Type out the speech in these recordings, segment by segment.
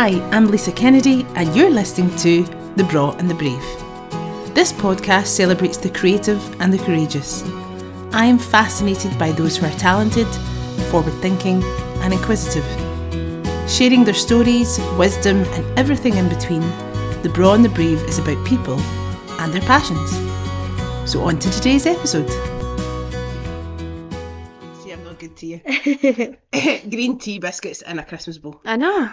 Hi, I'm Lisa Kennedy, and you're listening to The Braw and the Brave. This podcast celebrates the creative and the courageous. I am fascinated by those who are talented, forward thinking, and inquisitive. Sharing their stories, wisdom, and everything in between, The Braw and the Brave is about people and their passions. So, on to today's episode. See, I'm not good to you. Green tea biscuits and a Christmas bowl. I know.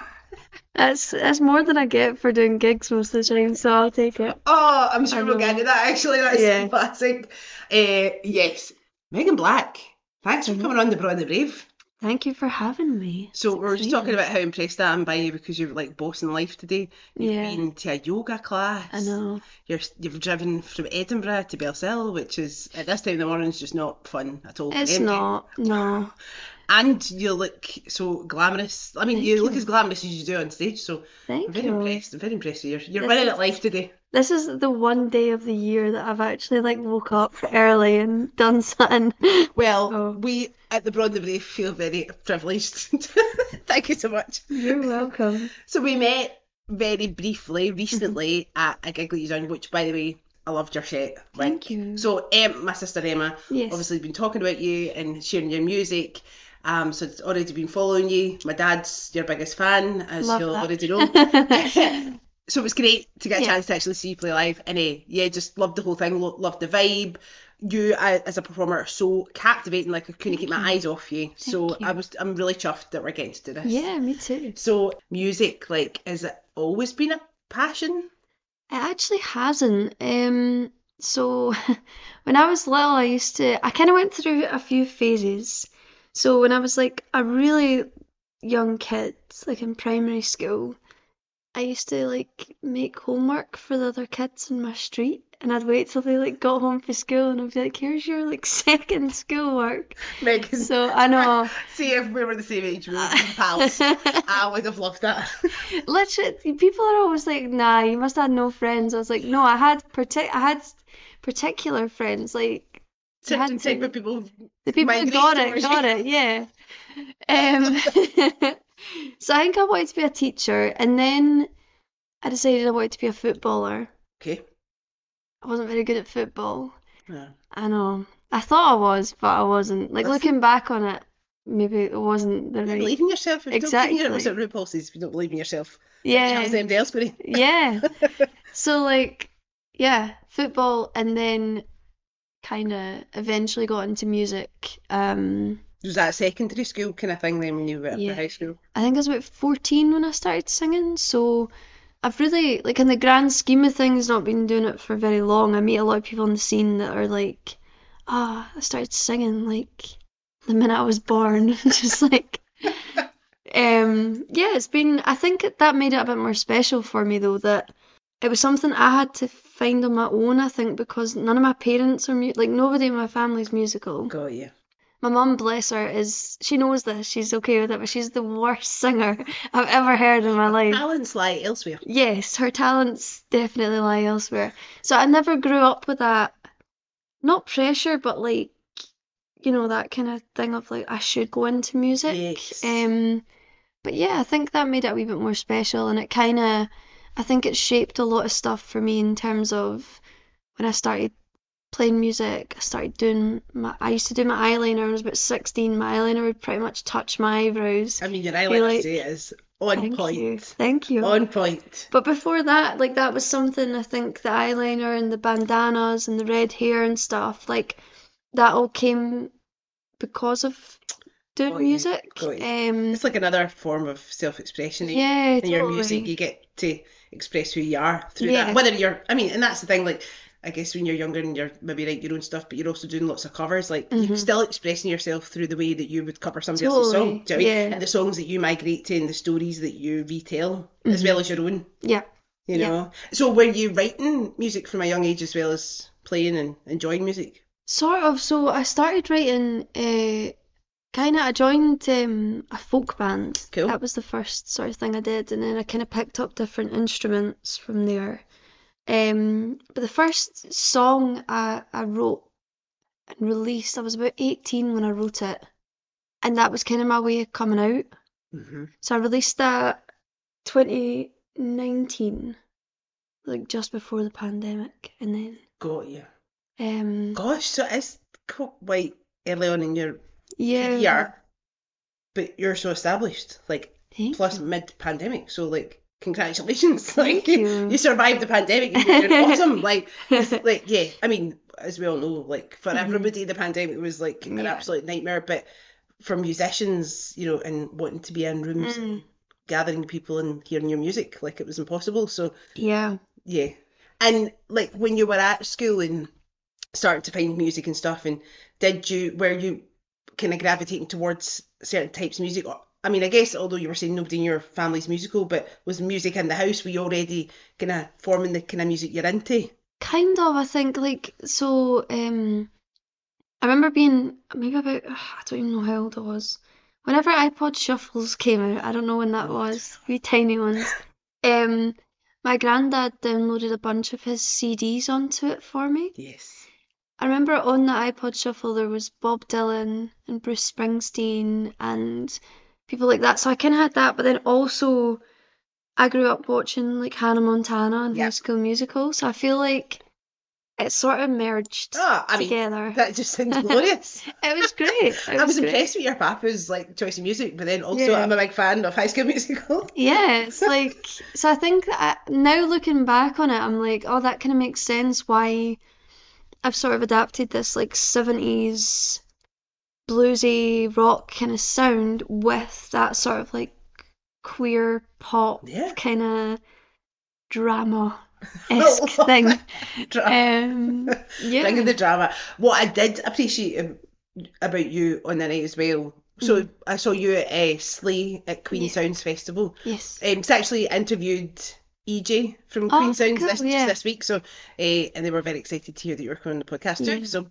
That's that's more than I get for doing gigs most of the time, so I'll take it. Oh, I'm sure we'll get into that actually. That's Yeah. classic. Uh, yes, Megan Black. Thanks for Mhm. coming on the Braw the Brave. Thank you for having me. So It's we were just talking about how impressed I am by you because you're like bossing life today. You've Yeah. been to a yoga class. I know. You're you've driven from Edinburgh to Bellshill, which is at this time of the morning is just not fun at all. It's not. No. And you look so glamorous. I mean, Thank you, look you. as glamorous as you do on stage. So I'm very you. impressed. I'm very impressed with you. You're This winning is- at life today. This is the one day of the year that I've actually like woke up early and done something. Well, Oh. we at the Braw and the Brave feel very privileged. Thank you so much. You're welcome. So we met very briefly recently Mm-hmm. at a gig that you done, which by the way, I loved your set. Thank you. So um, my sister Emma Yes. obviously been talking about you and sharing your music. Um, so it's already been following you. My dad's your biggest fan, as Love you'll that. already know. so it was great to get a Yeah. chance to actually see you play live. And uh, yeah, just loved the whole thing. lo- Loved the vibe. You uh, as a performer are so captivating. Like I couldn't keep my eyes off you. So Thank you. I was. I'm really chuffed that we're getting to do this. Yeah, me too. So music, like, has it always been a passion? It actually hasn't. Um, so when I was little, I used to, I kind of went through a few phases. So when I was like a really young kid, like in primary school, I used to like make homework for the other kids in my street. And I'd wait till they like got home from school and I'd be like, here's your like second schoolwork. Megan, So I know. see if we were the same age, we pals. I would have loved that. Literally, people are always like, "Nah, you must have no friends." I was like, "No, I had partic- I had particular friends, like you had Certain type to- of people. the people who got it, got it, yeah." Um, so I think I wanted to be a teacher, and then I decided I wanted to be a footballer. Okay. I wasn't very good at football. Yeah. I know. I thought I was, but I wasn't. Like That's- looking back on it, maybe it wasn't the right. believe in yourself. If you don't believe in your- Exactly. What's RuPaul says? If you don't believe in yourself, Yeah. Charles M. Delsbury. Yeah. So like, yeah, football, and then kind of eventually got into music. Um, Was that a secondary school kind of thing then when you were at high school? I think I was about 14 when I started singing. So I've really, like, in the grand scheme of things, not been doing it for very long. I meet a lot of people on the scene that are like, ah, I started singing like the minute I was born. Just like, um, yeah, it's been, I think that made it a bit more special for me though, that it was something I had to find on my own, I think, because none of my parents are, mu- like, nobody in my family's musical. Got you. My mum, bless her, is she knows this. She's okay with it, but she's the worst singer I've ever heard in my life. Talents lie elsewhere. Yes, her talents definitely lie elsewhere. So I never grew up with that, not pressure, but like, you know, that kind of thing of like I should go into music. Yes. Um, but yeah, I think that made it a wee bit more special, and it kind of, I think it shaped a lot of stuff for me in terms of when I started playing music. I started doing my, I used to do my eyeliner when I was about 16. My eyeliner would pretty much touch my eyebrows. I mean, your eyeliner like- set is on Thank point. you. Thank you. On point. But before that, like that was something I think the eyeliner and the bandanas and the red hair and stuff, like that all came because of doing Got you, music. got you. Um, It's like another form of self-expression. eh? yeah, in your music, you get to express who you are through Yeah. that whether you're i mean and that's the thing like i guess when you're younger and you're maybe writing your own stuff but you're also doing lots of covers like you're Mhm. still expressing yourself through the way that you would cover somebody else's song do you know what I mean? yeah. and the songs that you migrate to and the stories that you retell as Mhm. well as your own Yeah. you Yeah. know so were you writing music from a young age as well as playing and enjoying music Sort of. So I started writing, uh, kind of, I joined um, a folk band. Cool. That was the first sort of thing I did, and then I kind of picked up different instruments from there. Um, but the first song I, I wrote and released, I was about 18 when I wrote it, and that was kind of my way of coming out. hmm So I released that 2019, like just before the pandemic, and then Got you. um Gosh, so it's quite early on in your yeah. career, but you're so established, like Thank plus you. mid pandemic. So like congratulations. Like you. you survived the pandemic you're awesome. Like like yeah, I mean, as we all know, like for Mhm. everybody the pandemic was like an Yeah. absolute nightmare. But for musicians, you know, and wanting to be in rooms Mm. gathering people and hearing your music, like it was impossible. So Yeah. yeah. And like when you were at school and starting to find music and stuff, and did you were you kind of gravitating towards certain types of music? I mean, I guess although you were saying nobody in your family's musical, but was music in the house? Were you already kind of forming the kind of music you're into? Kind of, I think, like, so, um, I remember being maybe about, I don't even know how old I was. Whenever iPod Shuffles came out, I don't know when that was, wee tiny ones. Um, my granddad downloaded a bunch of his CDs onto it for me. Yes. I remember on the iPod Shuffle there was Bob Dylan and Bruce Springsteen and people like that. So I kind of had that, but then also I grew up watching like Hannah Montana and Yeah. High School Musical. So I feel like it sort of merged Ah, I mean, together. that just sounds glorious. It was great. It I was great. impressed with your papa's like choice of music, but then also Yeah. I'm a big fan of High School Musical. Yeah, it's like so. I think that I, now looking back on it, I'm like, oh, that kind of makes sense why I've sort of adapted this like 70s bluesy rock kind of sound with that sort of like queer pop Yeah. kind of drama esque thing. Dra- Um, yeah. Bring the drama. What I did appreciate um, about you on the night as well. So I saw you at uh, Slay at Queen. Yeah. Sounds Festival. Yes. Um, it's actually interviewed EJ from Oh, Queen Sounds cool, this, yeah. this week. So, uh, and they were very excited to hear that you were coming on the podcast too. Yeah. So,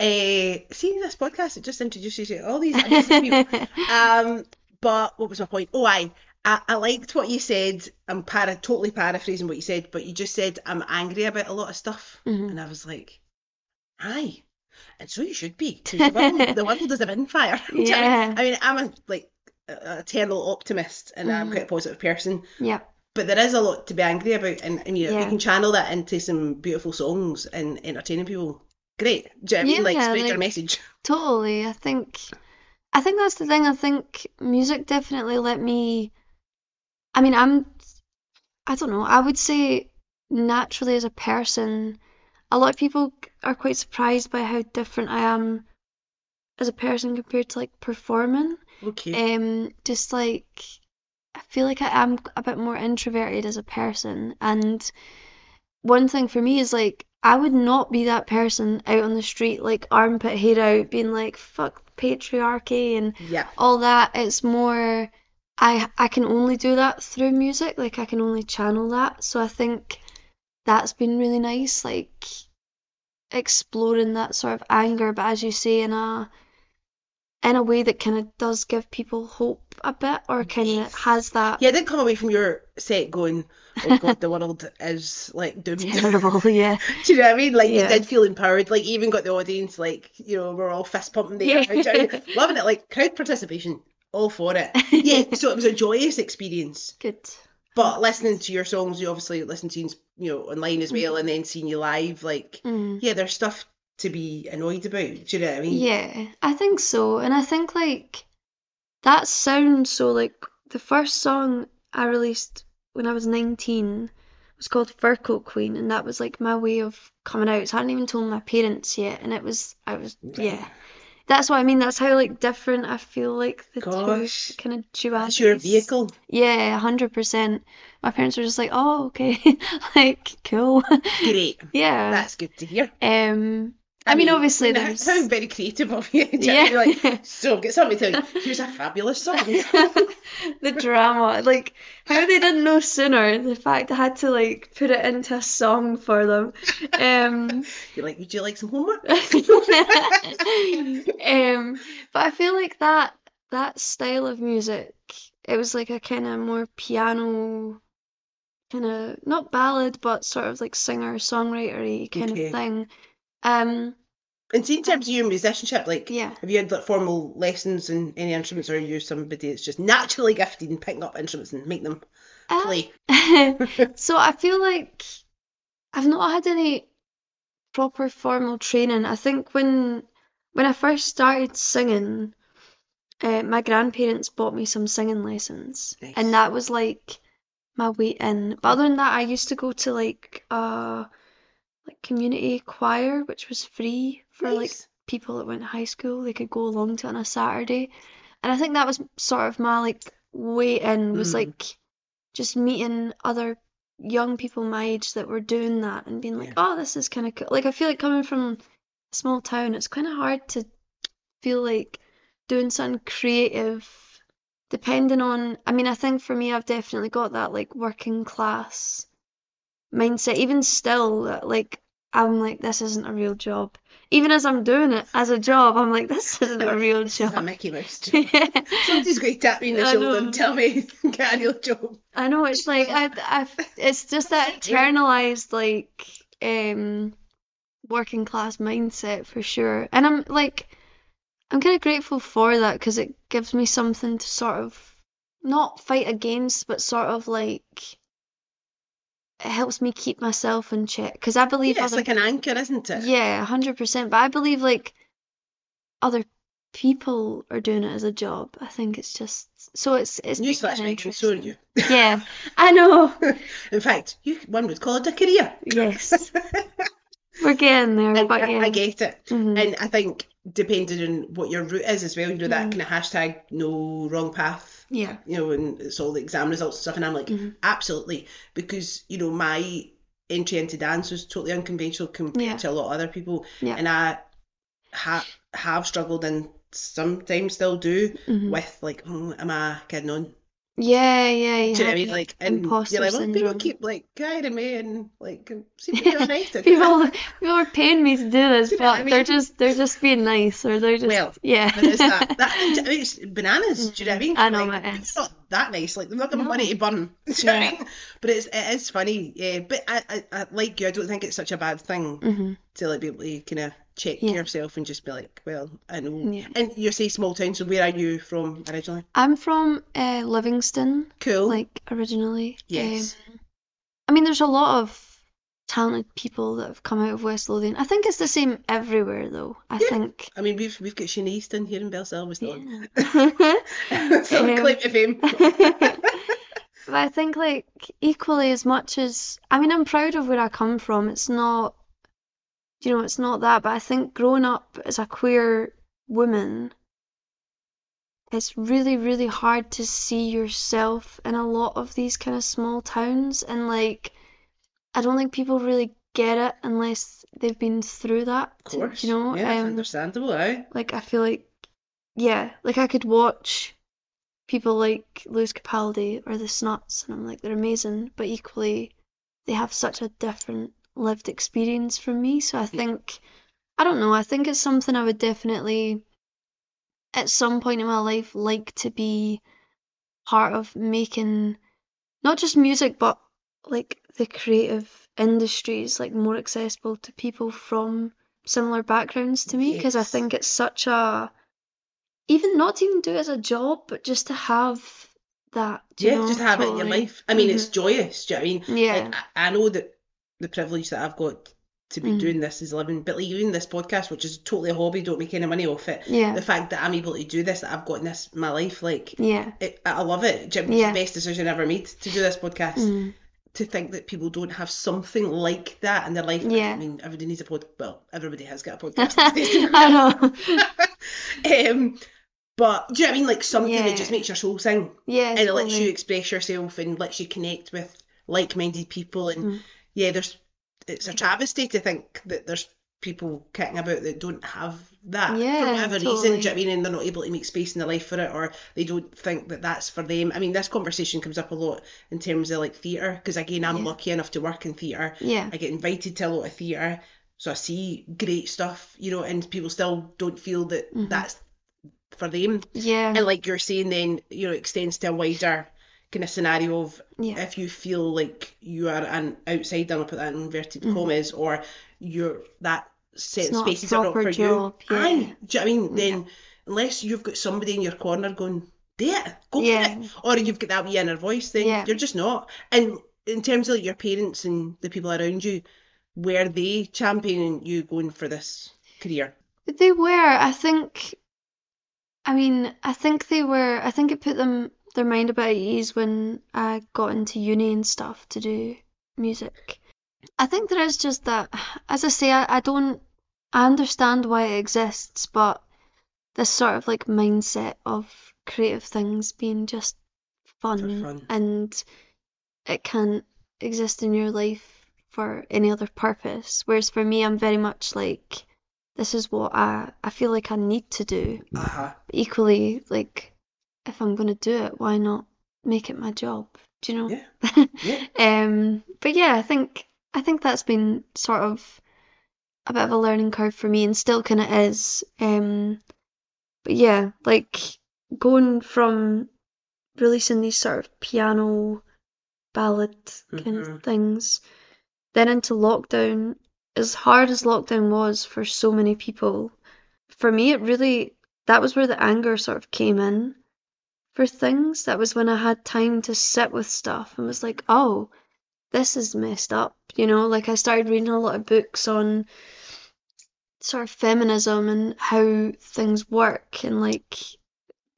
uh, see this podcast, it just introduces you to all these amazing people. Um, but what was my point? Oh, I, I, I liked what you said. I'm para, totally paraphrasing what you said, but you just said I'm angry about a lot of stuff, Mhm. and I was like, aye, and so you should be. the world, the world is a bin fire. Do you know what I mean? Yeah. I mean, I'm a like a- a eternal optimist, and I'm Mhm. quite a positive person. Yeah. But there is a lot to be angry about, and, and you know, if you can channel that into some beautiful songs and entertaining people. Great. Do you know I mean? Like Yeah, spread your message. Totally. I think I think that's the thing. I think music definitely let me I mean, I'm I don't know. I would say naturally as a person, a lot of people are quite surprised by how different I am as a person compared to like performing. Okay. Um, just like I feel like I am a bit more introverted as a person, and one thing for me is like I would not be that person out on the street like armpit hair out, being like fuck patriarchy and yeah. all that. It's more I I can only do that through music, like I can only channel that. So I think that's been really nice, like exploring that sort of anger, but as you say, in a in a way that kind of does give people hope a bit, or kind of has that Yeah, I didn't come away from your set going, oh god, the world is like doomed. terrible, yeah. Do you know what I mean? Like Yeah. you did feel empowered. Like you even got the audience, like you know, we're all fist pumping there, Yeah. Do you know what I mean? loving it. Like crowd participation, all for it. Yeah, so it was a joyous experience. Good. But listening to your songs, you obviously listen to you, you know, online as well, and then seeing you live, like Mm. yeah, there's stuff to be annoyed about. Do you know what I mean? Yeah, I think so. And I think like that sounds so like the first song I released when I was 19 was called Fur Coat Queen and that was like my way of coming out. So I hadn't even told my parents yet and it was I was yeah. That's what I mean. That's how like different I feel like the Gosh. two kind of dualities. That's your vehicle. Yeah, 100%. My parents were just like, "Oh, okay." like, cool. Great. yeah. That's good to hear. Um I mean, obviously I mean, there's How very creative of you. Do you know what I mean? Yeah. Like, so get somebody to tell you, here's a fabulous song. the drama, like how they didn't know sooner. The fact I had to like put it into a song for them. Um, You're like, would you like some homework? um, but I feel like that that style of music, it was like a kind of more piano, kind of not ballad, but sort of like singer songwritery kind Okay. of thing. Um, And see, in terms of your musicianship, like, yeah. have you had like formal lessons in any instruments, or are you somebody that's just naturally gifted in picking up instruments and make them Uh, Play. so I feel like I've not had any proper formal training. I think when when I first started singing, uh, my grandparents bought me some singing lessons, Nice. and that was like my way in. But other than that, I used to go to like uh like community choir, which was free for like people that went to high school. They could go along to on a Saturday, and I think that was sort of my like way in was Mhm. like just meeting other young people my age that were doing that and being like, Yeah. oh, this is kind of cool. Like I feel like coming from a small town, it's kind of hard to feel like doing something creative. Depending on, I mean, I think for me, I've definitely got that like working class mindset. Even still, like I'm like, this isn't a real job. Even as I'm doing it as a job, I'm like, this isn't a real This is a job. Mickey Mouse job. Somebody's going to tap me in the I shoulder know. and tell me get a real job. I know it's like I, I, it's just that internalized like um working class mindset for sure, and I'm like, I'm kind of grateful for that because it gives me something to sort of not fight against, but sort of like it helps me keep myself in check because I believe Yeah, it's other like an anchor, isn't it? yeah, hundred percent. But I believe like other people are doing it as a job. I think it's just so it's it's Newsflash, Megan, so are you. Yeah, I know. In fact, you one would call it a career. Yes, we're getting there, And but I, yeah. I get it. Mhm. And I think depending on what your route is as well, you know, that Mhm. kind of hashtag no wrong path, Yeah. you know, and it's all the exam results and stuff. And I'm like, Mhm. absolutely. Because, you know, my entry into dance was totally unconventional compared Yeah. to a lot of other people. Yeah. And I ha- have struggled and sometimes still do Mhm. with like, oh, am I kidding on? Yeah, yeah, you Do you know what I mean? Like, and imposter you're like, well, people syndrome. keep like guiding me and like seem to be alright. People, people are paying me to do this, Do you know what but I they're mean? just they're just being nice, or they're just Well, yeah. But it's that, that I mean, it's bananas. Do you know what I mean? Mm, I know like, It's not that nice. Like they're not giving No. money to burn. You know what I Yeah. But it's it is funny. Yeah. But I, I, I like you. I don't think it's such a bad thing hmm to like be able to kind of check Yeah. yourself and just be like, well, I know. Yeah. And you say small town. So where are you from originally? I'm from uh, Livingston, Cool. like originally. Yes. Um, I mean, there's a lot of talented people that have come out of West Lothian. I think it's the same everywhere, though. I Yeah. think. I mean, we've we've got Sheena Easton here in Belselva still. Yeah. so Um, claim to fame. But I think like equally as much as I mean I'm proud of where I come from. It's not you know, it's not that, but I think growing up as a queer woman it's really, really hard to see yourself in a lot of these kind of small towns and like I don't think people really get it unless they've been through that. Of course. You know? Yeah, Um, understandable, aye. like I feel like yeah, like I could watch people like Lewis Capaldi or the Snuts and I'm like they're amazing, but equally they have such a different lived experience from me. So I think I don't know, I think it's something I would definitely at some point in my life like to be part of making not just music but like the creative industries like more accessible to people from similar backgrounds to me because I think it's such a even not to even do it as a job but just to have that Yeah, know, just have it in your life. I mean, it's Mhm. joyous. Do you know what I mean? yeah Like, I, know that the privilege that I've got to be Mhm. doing this is living, but like even this podcast, which is totally a hobby, don't make any money off it. yeah The fact that I'm able to do this, that I've got this my life, like yeah it, I love it. It's Yeah. the best decision I ever made to do this podcast. Mm. To think that people don't have something like that in their life. Yeah. I mean, everybody needs a pod. Well, everybody has got a podcast. I know um, but do you know what I mean? Like something Yeah. that just makes your soul sing yeah and it lets you express yourself and lets you connect with like-minded people and Mm. yeah there's it's a travesty to think that there's people kicking about that don't have that Yeah, for whatever reason. Do you know what I mean? And they're not able to make space in their life for it or they don't think that that's for them. I mean this conversation comes up a lot in terms of like theatre because again I'm Yeah. lucky enough to work in theatre. Yeah. I get invited to a lot of theatre so I see great stuff you know and people still don't feel that Mhm. that's for them. Yeah. And like you're saying, then you know, it extends to a wider kind of scenario of yeah. if you feel like you are an outsider, I'll put that in inverted Mhm. commas, or you're that set It's not a spaces are not for job, you. yeah. Aye, do you know what I mean? Yeah. Then unless you've got somebody in your corner going, do it. Go Yeah. for it. Or you've got that wee inner voice, then Yeah. you're just not. And in terms of like your parents and the people around you, were they championing you going for this career? They were, I think. I mean, I think they were. I think it put them their mind a bit at ease when I got into uni and stuff to do music. I think there is just that, as I say, I, I don't. I understand why it exists, but this sort of like mindset of creative things being just fun, fun. and it can't exist in your life for any other purpose. Whereas for me, I'm very much like this is what I I feel like I need to do. Uh-huh. Equally, like if I'm gonna do it, why not make it my job? Do you know? Yeah. Yeah. Um, but yeah, I think I think that's been sort of a bit of a learning curve for me, and still kind of is. Um, but yeah, like going from releasing these sort of piano ballad kind Mhm. of things, then into lockdown. As hard as lockdown was for so many people, for me it really that was where the anger sort of came in for things. That was when I had time to sit with stuff and was like, oh, this is messed up. You know, like I started reading a lot of books on sort of feminism and how things work and like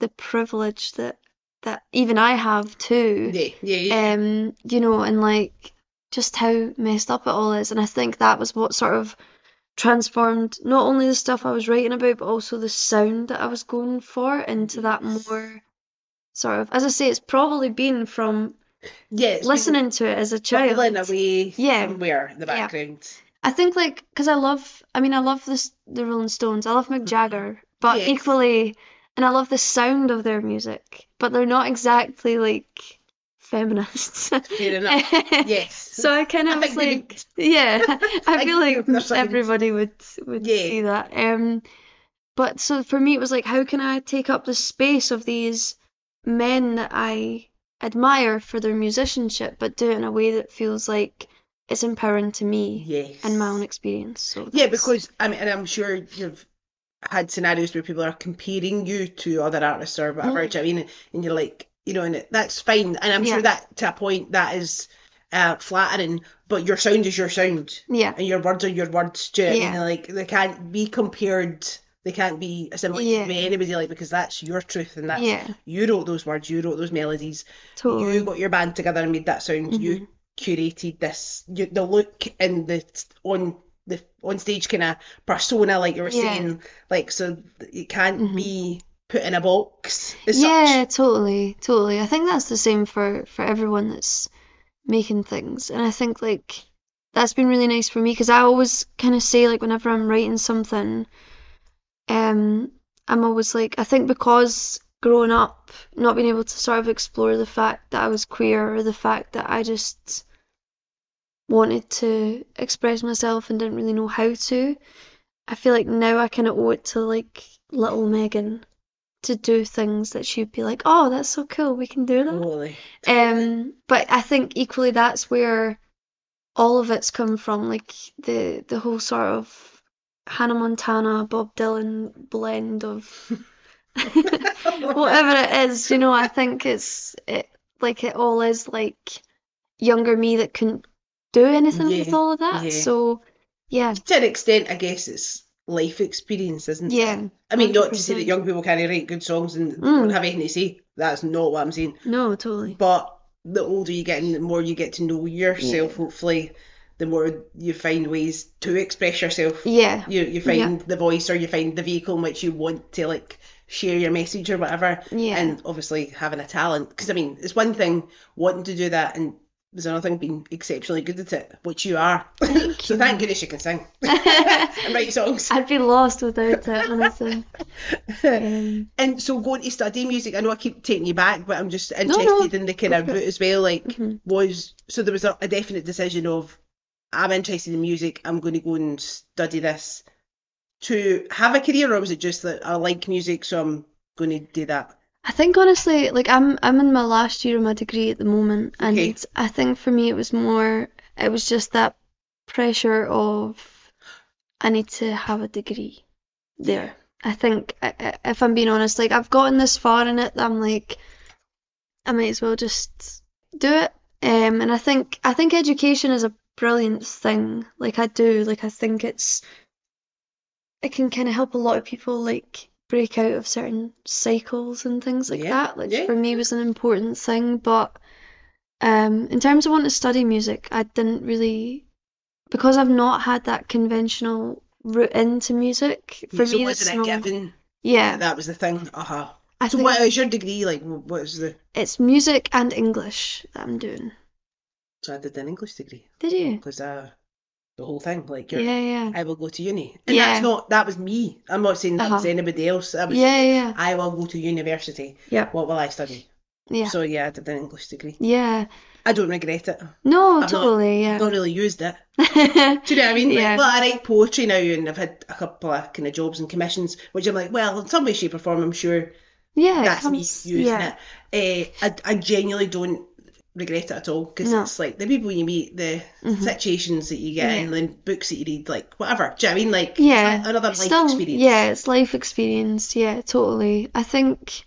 the privilege that that even I have too. Yeah, yeah, yeah. Um, you know, and like just how messed up it all is. And I think that was what sort of transformed not only the stuff I was writing about, but also the sound that I was going for into that more sort of, as I say, it's probably been from yeah, listening to it as a child. away Yeah. somewhere in the Yeah. background. I think like because I love, I mean, I love this the Rolling Stones. I love Mick Jagger, but Yes. equally, and I love the sound of their music, but they're not exactly like feminists. Fair enough. Yes. So I kind of think was like, yeah, I I feel like with their sound. everybody would would Yeah. see that. Um, but so for me, it was like, how can I take up the space of these men that I admire for their musicianship, but do it in a way that feels like it's empowering to me Yes. and my own experience. So Yeah, because I mean, and I'm sure you've had scenarios where people are comparing you to other artists or whatever. Mm. do you know what I mean? And you're like, you know, and it, that's fine. And I'm Yeah. sure that to a point that is uh, flattering. But your sound is your sound, yeah, and your words are your words. Do you know I mean? Yeah. Like they can't be compared. They can't be assimilated Yeah. with anybody, like because that's your truth and that's yeah, you wrote those words, you wrote those melodies, totally. you got your band together and made that sound. You Mhm. curated this, you, the look and the on the on stage kind of persona, like you were Yeah. saying, like so it can't Mhm. be put in a box Yeah, such. totally, totally. I think that's the same for for everyone that's making things, and I think like that's been really nice for me because I always kind of say like whenever I'm writing something, um, I'm always like I think because growing up not being able to sort of explore the fact that I was queer or the fact that I just wanted to express myself and didn't really know how to, I feel like now I kind of owe it to like little Megan to do things that she'd be like, "Oh, that's so cool, we can do that." Totally. Um, but I think equally that's where all of it's come from, like the the whole sort of Hannah Montana, Bob Dylan blend of whatever it is, you know, I think it's it like it all is like younger me that couldn't do anything with all of that. yeah. So yeah, To an extent, I guess it's life experience, isn't it? yeah, I mean, not to say that young people can't write good songs and Mm. don't have anything to say. That's not what I'm saying. no, totally. But the older you get and the more you get to know yourself, hopefully, the more you find ways to express yourself. Yeah, You you find the voice or you find the vehicle in which you want to like share your message or whatever. yeah, And obviously having a talent, because I mean, it's one thing wanting to do that, and there's another thing being exceptionally good at it, which you are. Thank so you. thank goodness you can sing and write songs. I'd be lost without it, honestly. Um, And so going to study music, I know I keep taking you back, but I'm just no. interested in the kind of route as well. Like, mhm. was so there was a, a definite decision of I'm interested in music, I'm going to go and study this to have a career, or was it just that I like music, so I'm going to do that? I think honestly, like I'm I'm in my last year of my degree at the moment, and Okay. I think for me it was more it was just that pressure of I need to have a degree there. I think if I'm being honest, like I've gotten this far in it, that I'm like, I might as well just do it. Um, and I think I think education is a brilliant thing. Like I do, like I think it's it can kind of help a lot of people like break out of certain cycles and things like Yeah, that, which yeah. for me was an important thing. But um, in terms of wanting to study music, I didn't really because I've not had that conventional route into music. For so me, wasn't it not. given Yeah, that was the thing? Uh-huh. So think what is your degree like? What was the it's music and English that I'm doing. So I did an English degree Did you? because uh the whole thing like you're, Yeah, yeah, I will go to uni and Yeah. that's not that was me. I'm not saying that was Uh-huh. anybody else. Was yeah, yeah, I will go to university. yeah, What will I study? yeah, So yeah, I did an English degree. yeah. I don't regret it. No, not- totally, I've yeah. not really used it. Do you know what I mean? Like, Yeah. well, I write poetry now and I've had a couple of kind of jobs and commissions, which I'm like, well, in some way, shape or form, I'm sure Yeah, that's me using yeah. it. Uh, I, I genuinely don't regret it at all because No. it's like the people you meet, the Mhm. situations that you get Yeah. in, the books that you read, like whatever. Do you know what I mean? Like, Yeah, it's another life Still, experience. yeah, it's life experience. Yeah, totally. I think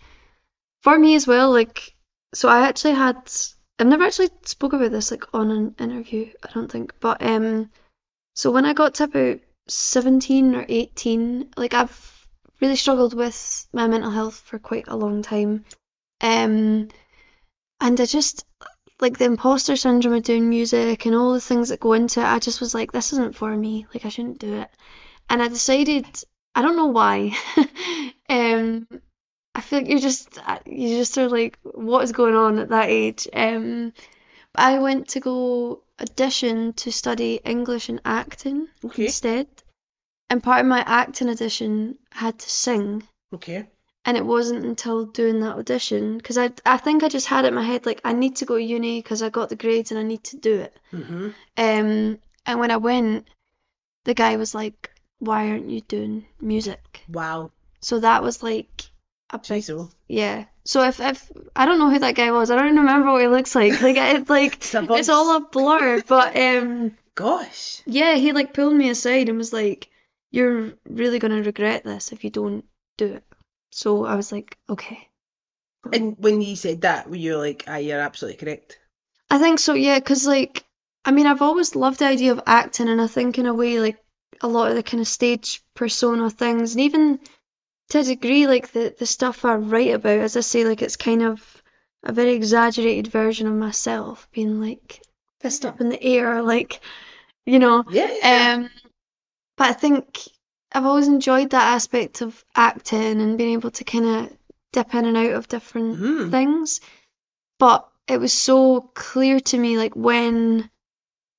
for me as well, like, so I actually had, I've never actually spoke about this like on an interview, I don't think, but um, so when I got to about 17 or 18, like I've really struggled with my mental health for quite a long time. Um, and I just, like the imposter syndrome of doing music and all the things that go into it, I just was like, this isn't for me. Like, I shouldn't do it. And I decided, I don't know why. um, I feel like you just, you just are like, what is going on at that age? Um, I went to go audition to study English and acting Okay. instead. And part of my acting audition had to sing. Okay. And it wasn't until doing that audition, because I, I think I just had it in my head, like, I need to go to uni because I got the grades and I need to do it. hmm Um, and when I went, the guy was like, "Why aren't you doing music?" Wow. So that was like a big, So, yeah. So if if I don't know who that guy was, I don't even remember what he looks like. Like it's like it's all a blur. But um, gosh. yeah, he like pulled me aside and was like, "You're really gonna regret this if you don't do it." So I was like, "Okay." And when you said that, were you like, ah, you're absolutely correct? I think so, yeah, because like, I mean, I've always loved the idea of acting, and I think in a way, like, a lot of the kind of stage persona things, and even to a degree, like the the stuff I write about, as I say, like it's kind of a very exaggerated version of myself, being like fist up in the air, like, you know. Yeah. Um, but I think I've always enjoyed that aspect of acting and being able to kind of dip in and out of different Mhm. things. But it was so clear to me, like when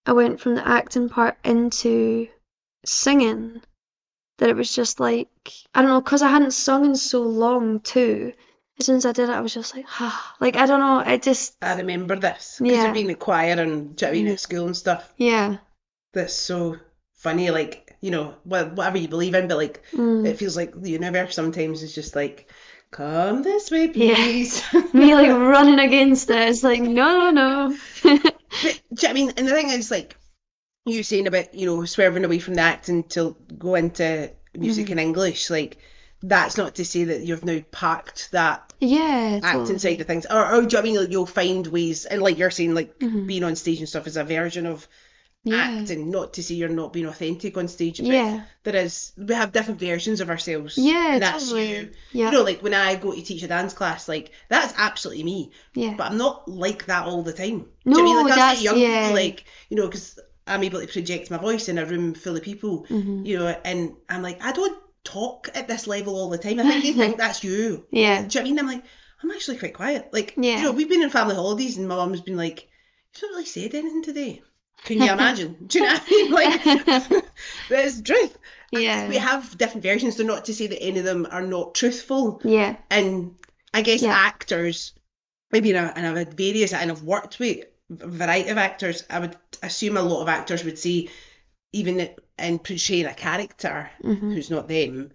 I went from the acting part into singing, that it was just like, I don't know, because I hadn't sung in so long too. As soon as I did it, I was just like, ah, like, I don't know, it just, I remember this. Because Yeah. you're being a choir and you know at school and stuff. yeah. That's so funny. Like, you know, whatever you believe in, but like, Mm. it feels like the universe sometimes is just like, come this way, Yeah. please. Me like running against it. It's like, no, no, no. But, do you know what I mean? And the thing is, like, you saying about, you know, swerving away from the acting to go into music Mm-hmm. and English, like, that's not to say that you've now parked that Yeah, acting side of things. Or, or do you know I mean? Like, you'll find ways, and like you're saying, like, Mhm. being on stage and stuff is a version of Yeah. acting, not to say you're not being authentic on stage. But Yeah. there is, we have different versions of ourselves. Yeah, and that's totally. you. Yeah. You know, like when I go to teach a dance class, like that's absolutely me. Yeah. But I'm not like that all the time. Do you know I mean? No, Like that's, young yeah. like, you know, because I'm able to project my voice in a room full of people, Mhm. you know, and I'm like, I don't talk at this level all the time. I think they think that's you. Yeah. Do you know I mean? I'm like, I'm actually quite quiet. Like, Yeah. you know, we've been in family holidays and my mum's been like, you've not really said anything today. Can you imagine? Do you know what I mean? Like, that's the truth. Yeah. We have different versions. They're not to say that any of them are not truthful. Yeah. And I guess Yeah. actors, maybe, in a, and I've had various, and I've worked with a variety of actors. I would assume a lot of actors would say, even in portraying a character Mhm. who's not them,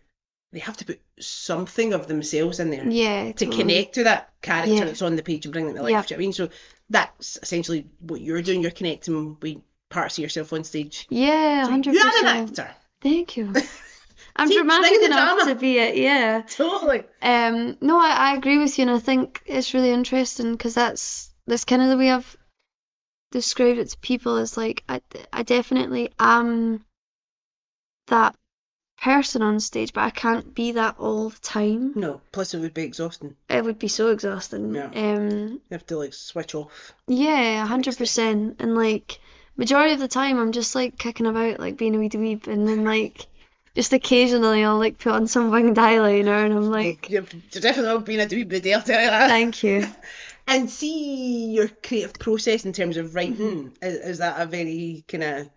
they have to put something of themselves in there Yeah. to totally. connect to that character Yeah. that's on the page and bring them to life. Yeah. Do you know what I mean? So that's essentially what you're doing. You're connecting with parts of yourself on stage. Yeah, So hundred you are an actor. Thank you. I'm See, dramatic enough drama. to be it, yeah. Totally. Um, no, I, I agree with you, and I think it's really interesting because that's that's kind of the way I've described it to people. Is like I, I definitely am that person on stage, but I can't be that all the time. No, plus it would be exhausting. It would be so exhausting. Yeah. Um, You have to like switch off. yeah, a hundred percent. And like majority of the time, I'm just like kicking about, like being a wee dweeb, and then like just occasionally I'll like put on some winged eyeliner, and I'm like, You've definitely been a wee bit I'll tell you that. thank you. And see your creative process in terms of writing. Is, is that a very kind of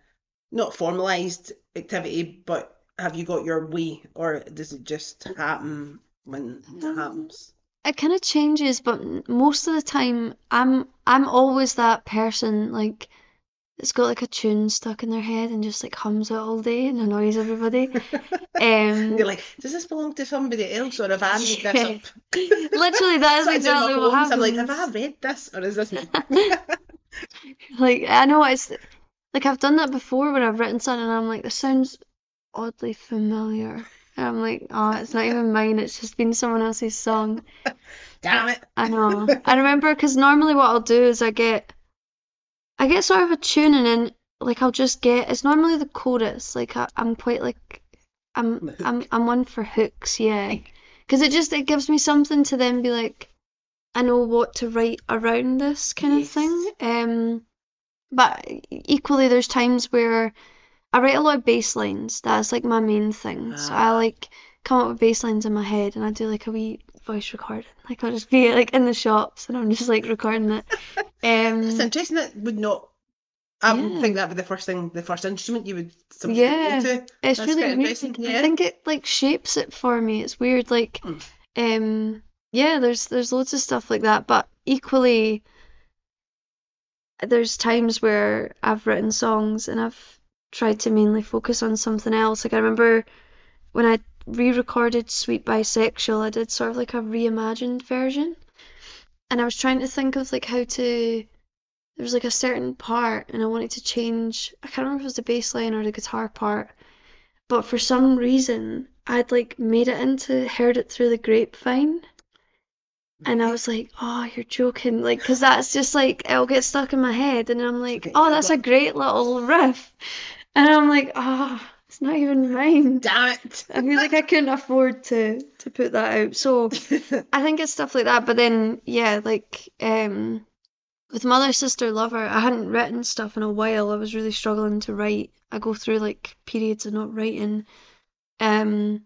not formalized activity, but have you got your way, or does it just happen when it Um, happens? it kind of changes, but most of the time I'm I'm always that person like it's got like a tune stuck in their head and just like hums it all day and annoys everybody. Um, you're like, does this belong to somebody else, or have I made this up? literally that is So I do my exactly what poems, I'm like, have I read this, or is this me? Like I know it's like I've done that before when I've written something and I'm like, this sounds oddly familiar. And I'm like, oh, it's not even mine. It's just been someone else's song. Damn it! I know. I remember because normally what I'll do is I get, I get sort of a tune and then like I'll just get. It's normally the chorus. Like I, I'm quite like, I'm I'm I'm one for hooks. Yeah, because it just it gives me something to then be like, I know what to write around this kind of thing. Um, but equally there's times where I write a lot of bass lines. That's like my main thing. So I Ah. like come up with bass lines in my head and I do like a wee voice recording. Like I'll just be like in the shops and I'm just like recording it. Um, It's interesting that would not. I would Yeah. think that would be the first thing, the first instrument you would Yeah. to. it's That's really interesting, I think it like shapes it for me. It's weird. Like, Hmm. um, yeah, there's there's loads of stuff like that, but equally, there's times where I've written songs and I've tried to mainly focus on something else. Like I remember when I re-recorded Sweet Bisexual, I did sort of like a reimagined version, and I was trying to think of like how to. There was like a certain part, and I wanted to change. I can't remember if it was the bass line or the guitar part, but for some reason I'd like made it into heard it through the grapevine. And I was like, oh, you're joking. Like, because that's just like, it'll get stuck in my head. And I'm like, Okay, oh, that's a great little riff. And I'm like, oh, it's not even mine. Damn it! I feel like I couldn't afford to to put that out. So I think it's stuff like that. But then, yeah, like, um, with Mother, Sister, Lover, I hadn't written stuff in a while. I was really struggling to write. I go through like periods of not writing. Um,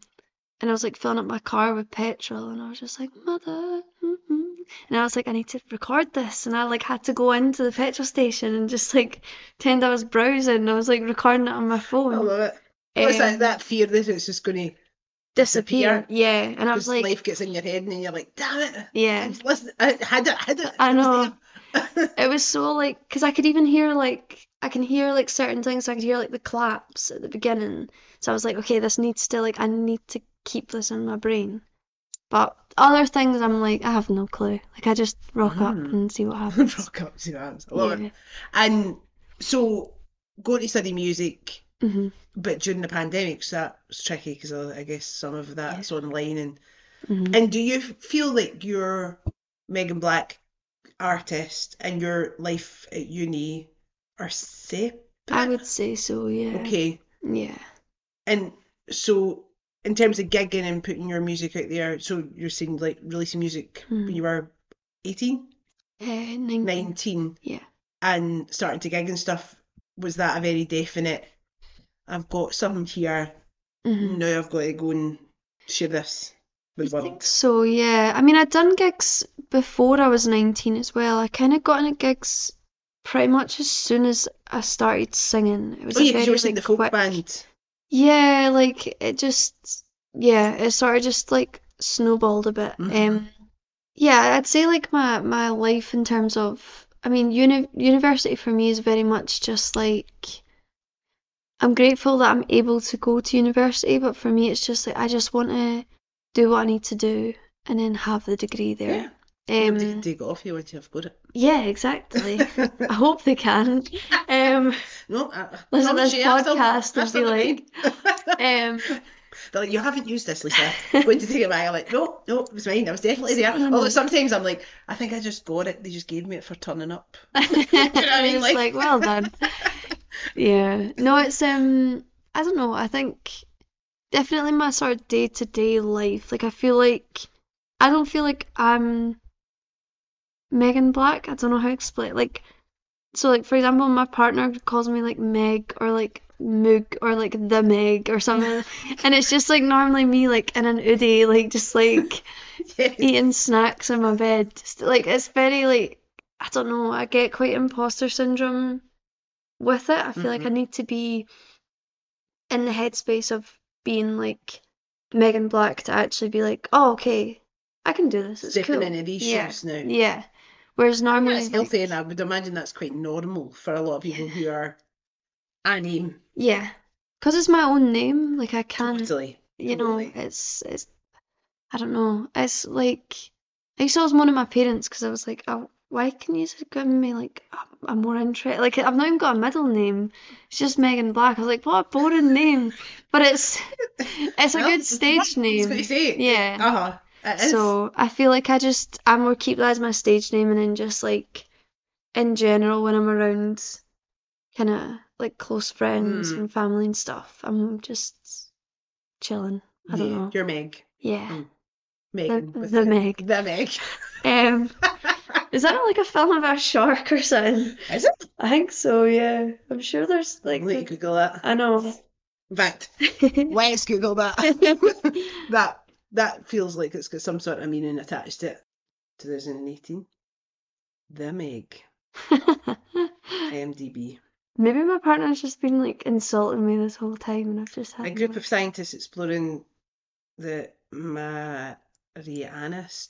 and I was like filling up my car with petrol, and I was just like, Mother, mm-hmm. and I was like, I need to record this, and I like had to go into the petrol station and just like pretend I was browsing. and I was like recording it on my phone. I love it. What's Um, that, that fear that it's just going to disappear. Yeah, and I was like, life gets in your head and then you're like, damn it! yeah. Listen, I had it, I had it. I know. It was so like, because I could even hear like, I can hear like certain things. I could hear like the claps at the beginning. So I was like, okay, this needs to like, I need to keep this in my brain. But other things, I'm like, I have no clue. Like, I just rock up Mm. and see what happens. Rock up, see what happens. I love Yeah. it. And so, going to study music, hmm but during the pandemic, so that was tricky because I guess some of that's online. And hmm and do you feel like your Megan Black artist and your life at uni are separate? I would say so, yeah. Okay. Yeah. And so, in terms of gigging and putting your music out there, so you're saying like releasing music Hmm. when you were 18, Uh, 19. 19, Yeah. and starting to gig and stuff, was that a very definite, I've got something here, hmm now I've got to go and share this with I world? think so, yeah. I mean, I'd done gigs before I was 19 as well. I kind of got into gigs pretty much as soon as I started singing. It was Oh a yeah, because you were like the folk quick. band. Yeah, like it just, yeah, it sort of just like snowballed a bit. Mhm. Um, yeah, I'd say like my my life in terms of, I mean, uni university for me is very much just like. I'm grateful that I'm able to go to university, but for me, it's just like I just want to do what I need to do and then have the degree there. Can Um, take it off you once you've got it. yeah, exactly. I hope they can. Um, no, I, Listen to this you, podcast and be mine. um, They're like, you haven't used this, Lisa. Going to take it back. I'm like, no, no, it was mine. I was definitely there. Although sometimes I'm like, I think I just got it. They just gave me it for turning up. you know I mean? Like- like, well done. Yeah. No, it's um I don't know, I think definitely my sort of day to day life. Like I feel like I don't feel like I'm Megan Black. I don't know how to explain like so like for example my partner calls me like Meg or like Moog or like the Meg or something and it's just like normally me like in an hoodie like just like Yes. eating snacks in my bed. Just, like it's very like I don't know. I get quite imposter syndrome with it. I feel like I Mhm. need to be in the headspace of being like Megan Black to actually be like, oh okay, I can do this. It's Stepping cool. into these Yeah. shoes now. Yeah. Whereas normally, like- healthy, and I would imagine that's quite normal for a lot of people who are a name. yeah, because it's my own name. Like I can. Totally. you know, it's it's I don't know. It's like I used to always moan at my parents because I was like, oh, why can you give me like a, a more interest? Like I've not even got a middle name. It's just Megan Black. I was like, what a boring name, but it's it's a Well, good it's stage what- That's what you name. say. Yeah. Uh huh. So I feel like I just I more keep that as my stage name and then just like in general when I'm around kind of like close friends Mm. and family and stuff, I'm just chilling. I don't yeah, know. You're Meg. Yeah. Mm. Megan. The, the Meg. The Meg. Um, is that like a film about a shark or something? is it? I think so, yeah. I'm sure there's like. Let me Google that. I know. In fact, let's Google that. that that feels like it's got some sort of meaning attached to it. 2018. The Meg. IMDb. Maybe my partner's just been like insulting me this whole time and I've just had A group of scientists exploring the Marianas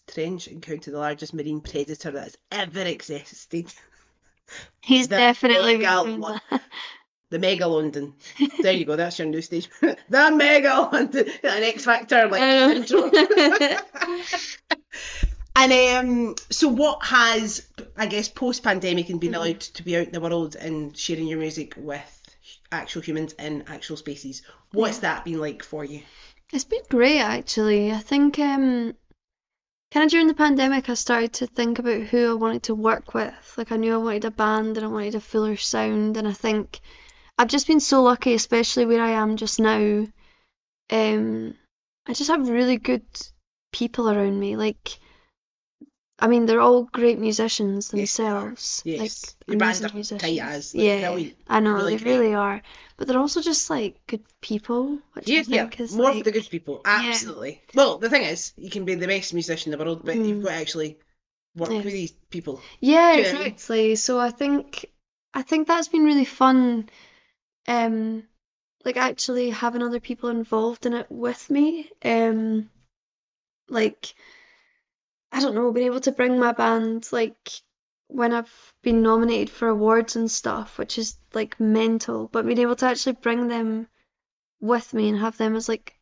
Trench encountered the largest marine predator that has ever existed. He's the definitely been mega doing one. that. The Megalondon. There you go, that's your new stage. the Mega London, An X Factor like intro. and um, so what has, I guess, post pandemic and being allowed to be out in the world and sharing your music with actual humans in actual spaces, what's that been like for you? It's been great actually. I think um kind of during the pandemic I started to think about who I wanted to work with. Like I knew I wanted a band and I wanted a fuller sound and I think I've just been so lucky, especially where I am just now. Um I just have really good people around me. Like I mean they're all great musicians Yes, themselves. Yes. Like Your band amazing are tight as, like, yeah, brilliant. I know Really they great. really are. But they're also just like good people, which I Yeah, yeah, is more like for the good people. Absolutely. Well, the thing is, you can be the best musician in the world, but you've Mm. got to actually work Yeah. with these people. Yeah, Do you know what I mean? exactly. So I think I think that's been really fun. Um, like actually having other people involved in it with me. Um, like I don't know, being able to bring my band like when I've been nominated for awards and stuff, which is like mental, but being able to actually bring them with me and have them as like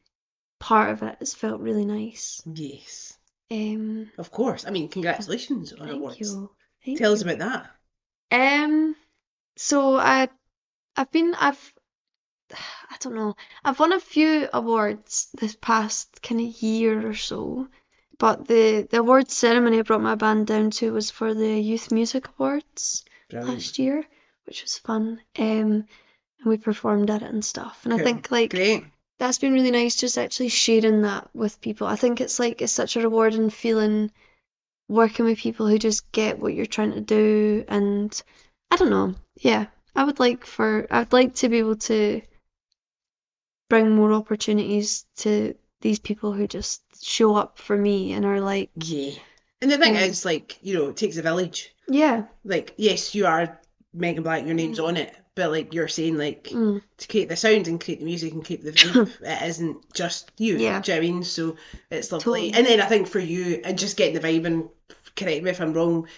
part of it has felt really nice. Yes, Um, of course. I mean, congratulations on thank awards. you. Thank Tell us about that. Um, so I, I've been, I've, I don't know, I've won a few awards this past kind of year or so, but the the award ceremony I brought my band down to was for the Youth Music Awards Brilliant. last year, which was fun. Um, and we performed at it and stuff, and I think like Great. that's been really nice just actually sharing that with people. I think it's like it's such a rewarding feeling working with people who just get what you're trying to do and I don't know. Yeah. I would like for I would like to be able to bring more opportunities to these people who just show up for me and are like, Yeah. And the thing Mm. is, like, you know, it takes a village. yeah, Like, yes, you are Megan Black, your name's on it, but like you're saying, like, mm, to create the sound and create the music and create the vibe, it isn't just you. Yeah. Do you know what I mean? So it's lovely. Totally. And then I think for you, and just getting the vibe, and correct me if I'm wrong,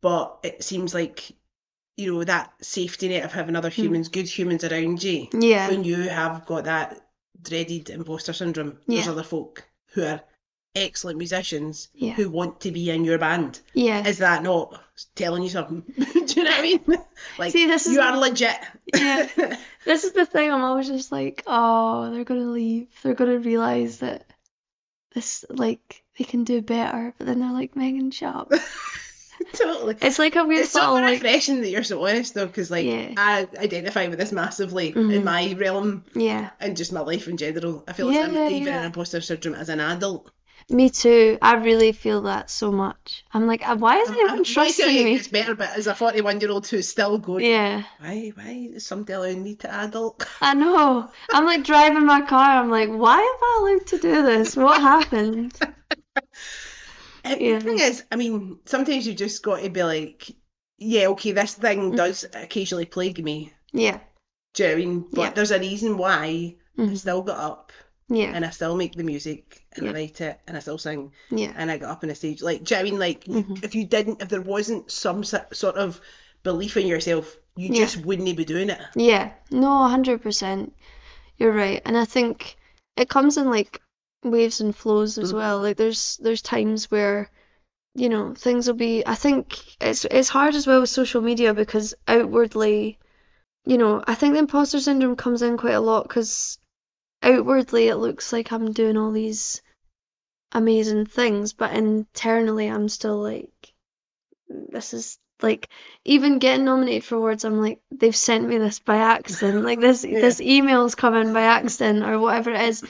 but it seems like, you know, that safety net of having other humans, good humans around you, Hmm. yeah, when you have got that dreaded imposter syndrome, there's other folk who are excellent musicians Yeah. who want to be in your band. Yeah. Is that not telling you something? Do you know what I mean? Like See, this is- you are legit. Yeah. This is the thing. I'm always just like, oh, they're gonna leave. They're gonna realize that this, like, they can do better. But then they're like, Megan, shut up. totally. It's like a weird It's so like, refreshing that you're so honest though, because like Yeah. I identify with this massively in Mhm. my realm yeah. and just my life in general. I feel like I'm Yeah, even yeah. in imposter syndrome as an adult. Me too. I really feel that so much. I'm like, uh, why isn't I'm anyone trying to trusting it me? gets better, but as a 41 year old who's still going, Yeah, why, why is somebody allowing me to adult? I know. I'm like driving my car. I'm like, why am I allowed to do this? What happened? And Yeah. The thing is, I mean, sometimes you just got to be like, yeah, okay, this thing does occasionally plague me. Yeah, Do you know what I mean? But Yeah. there's a reason why I Mhm. still got up yeah, and I still make the music and I write it and I still sing yeah, and I got up on a stage. Like, do you know what I mean? Like, Mhm. if you didn't, if there wasn't some sort of belief in yourself, you Yeah. just wouldn't be doing it. yeah. No, 100%. You're right. And I think it comes in like waves and flows as Mhm. well. Like there's there's times where you know things will be I think it's it's hard as well with social media because outwardly you know I think the imposter syndrome comes in quite a lot because outwardly it looks like I'm doing all these amazing things but internally I'm still like this is like even getting nominated for awards I'm like they've sent me this by accident like this Yeah. this email's come in by accident or whatever it is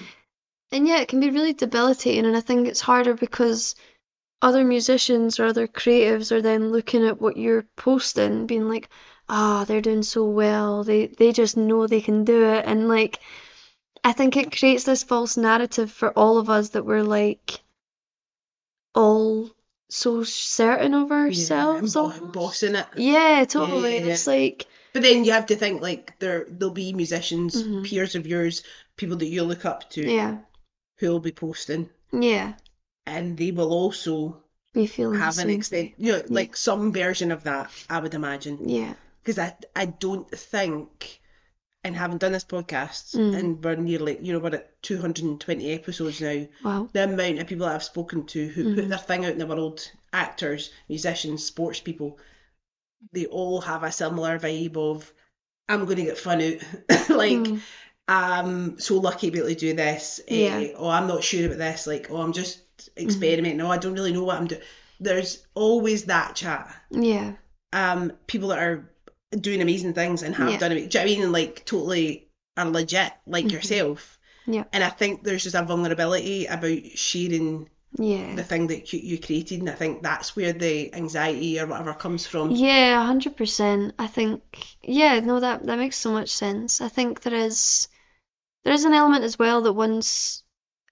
and yeah, it can be really debilitating, and I think it's harder because other musicians or other creatives are then looking at what you're posting, being like, "Ah, they're doing so well. They they just know they can do it." And like, I think it creates this false narrative for all of us that we're like all so certain of ourselves. yeah, bo- bossing it. Yeah, totally. Yeah. It's like, But then you have to think like there there'll be musicians, Mhm. peers of yours, people that you look up to, yeah, who'll be posting, yeah, and they will also be feeling have an extent, you know, like some version of that. I would imagine. Yeah, because I I don't think, and having done this podcast, Mm. and we're nearly, you know, we're at 220 episodes now. wow. The amount of people that I've spoken to who put Mhm. their thing out in the world, actors, musicians, sports people, they all have a similar vibe of, I'm going to get fun out. like, Mm. I'm so lucky to be able to do this. eh, Yeah. Mm-hmm. or I'm not sure about this. Like, oh, I'm just experimenting. Oh, I don't really know what I'm doing. There's always that chat Yeah, um people that are doing amazing things and have Yeah. done it. Do you know what I mean? And, Like totally are legit, like Mhm. yourself. Yeah. And I think there's just a vulnerability about sharing yeah. the thing that you, you created, and I think that's where the anxiety or whatever comes from. Yeah, hundred percent. I think yeah, no, that that makes so much sense. I think there is there is an element as well that once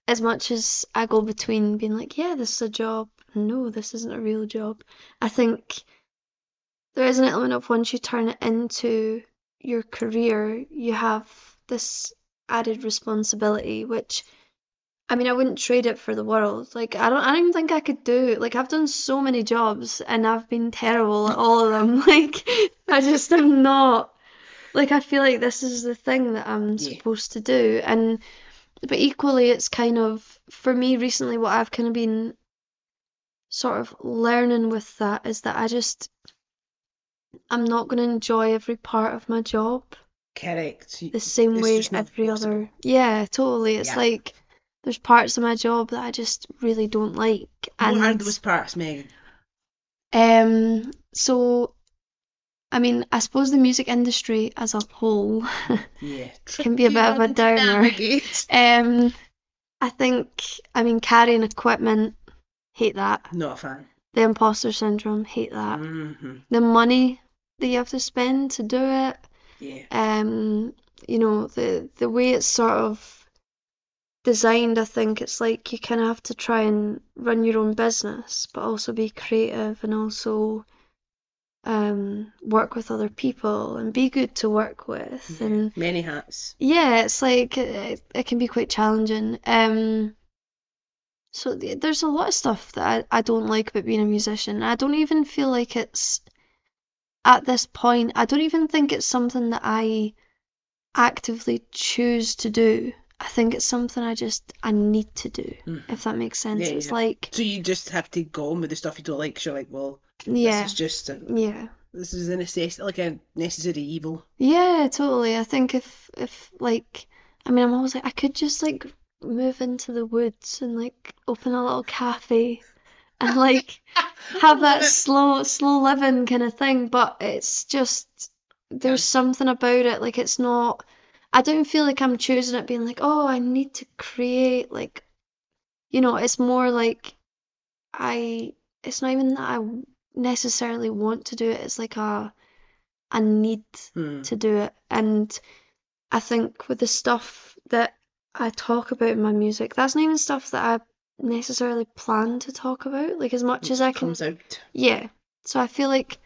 as much as I go between being like, yeah, this is a job, no, this isn't a real job. I think there is an element of once you turn it into your career, you have this added responsibility, which I mean, I wouldn't trade it for the world. Like, I don't, I don't even think I could do. Like, I've done so many jobs and I've been terrible at all of them. Like, I just am not. Like, I feel like this is the thing that I'm Yeah. supposed to do. And, but equally, it's kind of, for me recently, what I've kind of been sort of learning with that is that I just, I'm not going to enjoy every part of my job Correct. the same It's way every possible. other. Yeah, totally. It's Yeah. like there's parts of my job that I just really don't like. What are And those parts, Megan? um so I mean, I suppose the music industry as a whole Yeah. can be a bit of a Tricky downer. Um I think I mean carrying equipment, hate that. Not a fan. The imposter syndrome, hate that. hmm The money that you have to spend to do it. Yeah. um you know the the way it's sort of designed i think it's like you kind of have to try and run your own business but also be creative and also um work with other people and be good to work with and Many hats. yeah it's like it, it can be quite challenging um so th- there's a lot of stuff that I, I don't like about being a musician i don't even feel like it's at this point i don't even think it's something that i actively choose to do I think it's something I just I need to do, if that makes sense. Mm. Yeah, it's yeah. like So you just have to go on with the stuff you don't like. 'cause you're like, well, yeah, this is just a, yeah. this is a necess- like a necessary evil. Yeah, totally. I think if if like I mean I'm always like I could just like move into the woods and like open a little cafe and like have that slow slow living kind of thing, but it's just there's something about it like it's not I don't feel like I'm choosing it being like, oh, I need to create like you know, it's more like I it's not even that I necessarily want to do it, it's like a a need Hmm. to do it. And I think with the stuff that I talk about in my music, that's not even stuff that I necessarily plan to talk about. Like as much as I can, comes out. yeah. So I feel like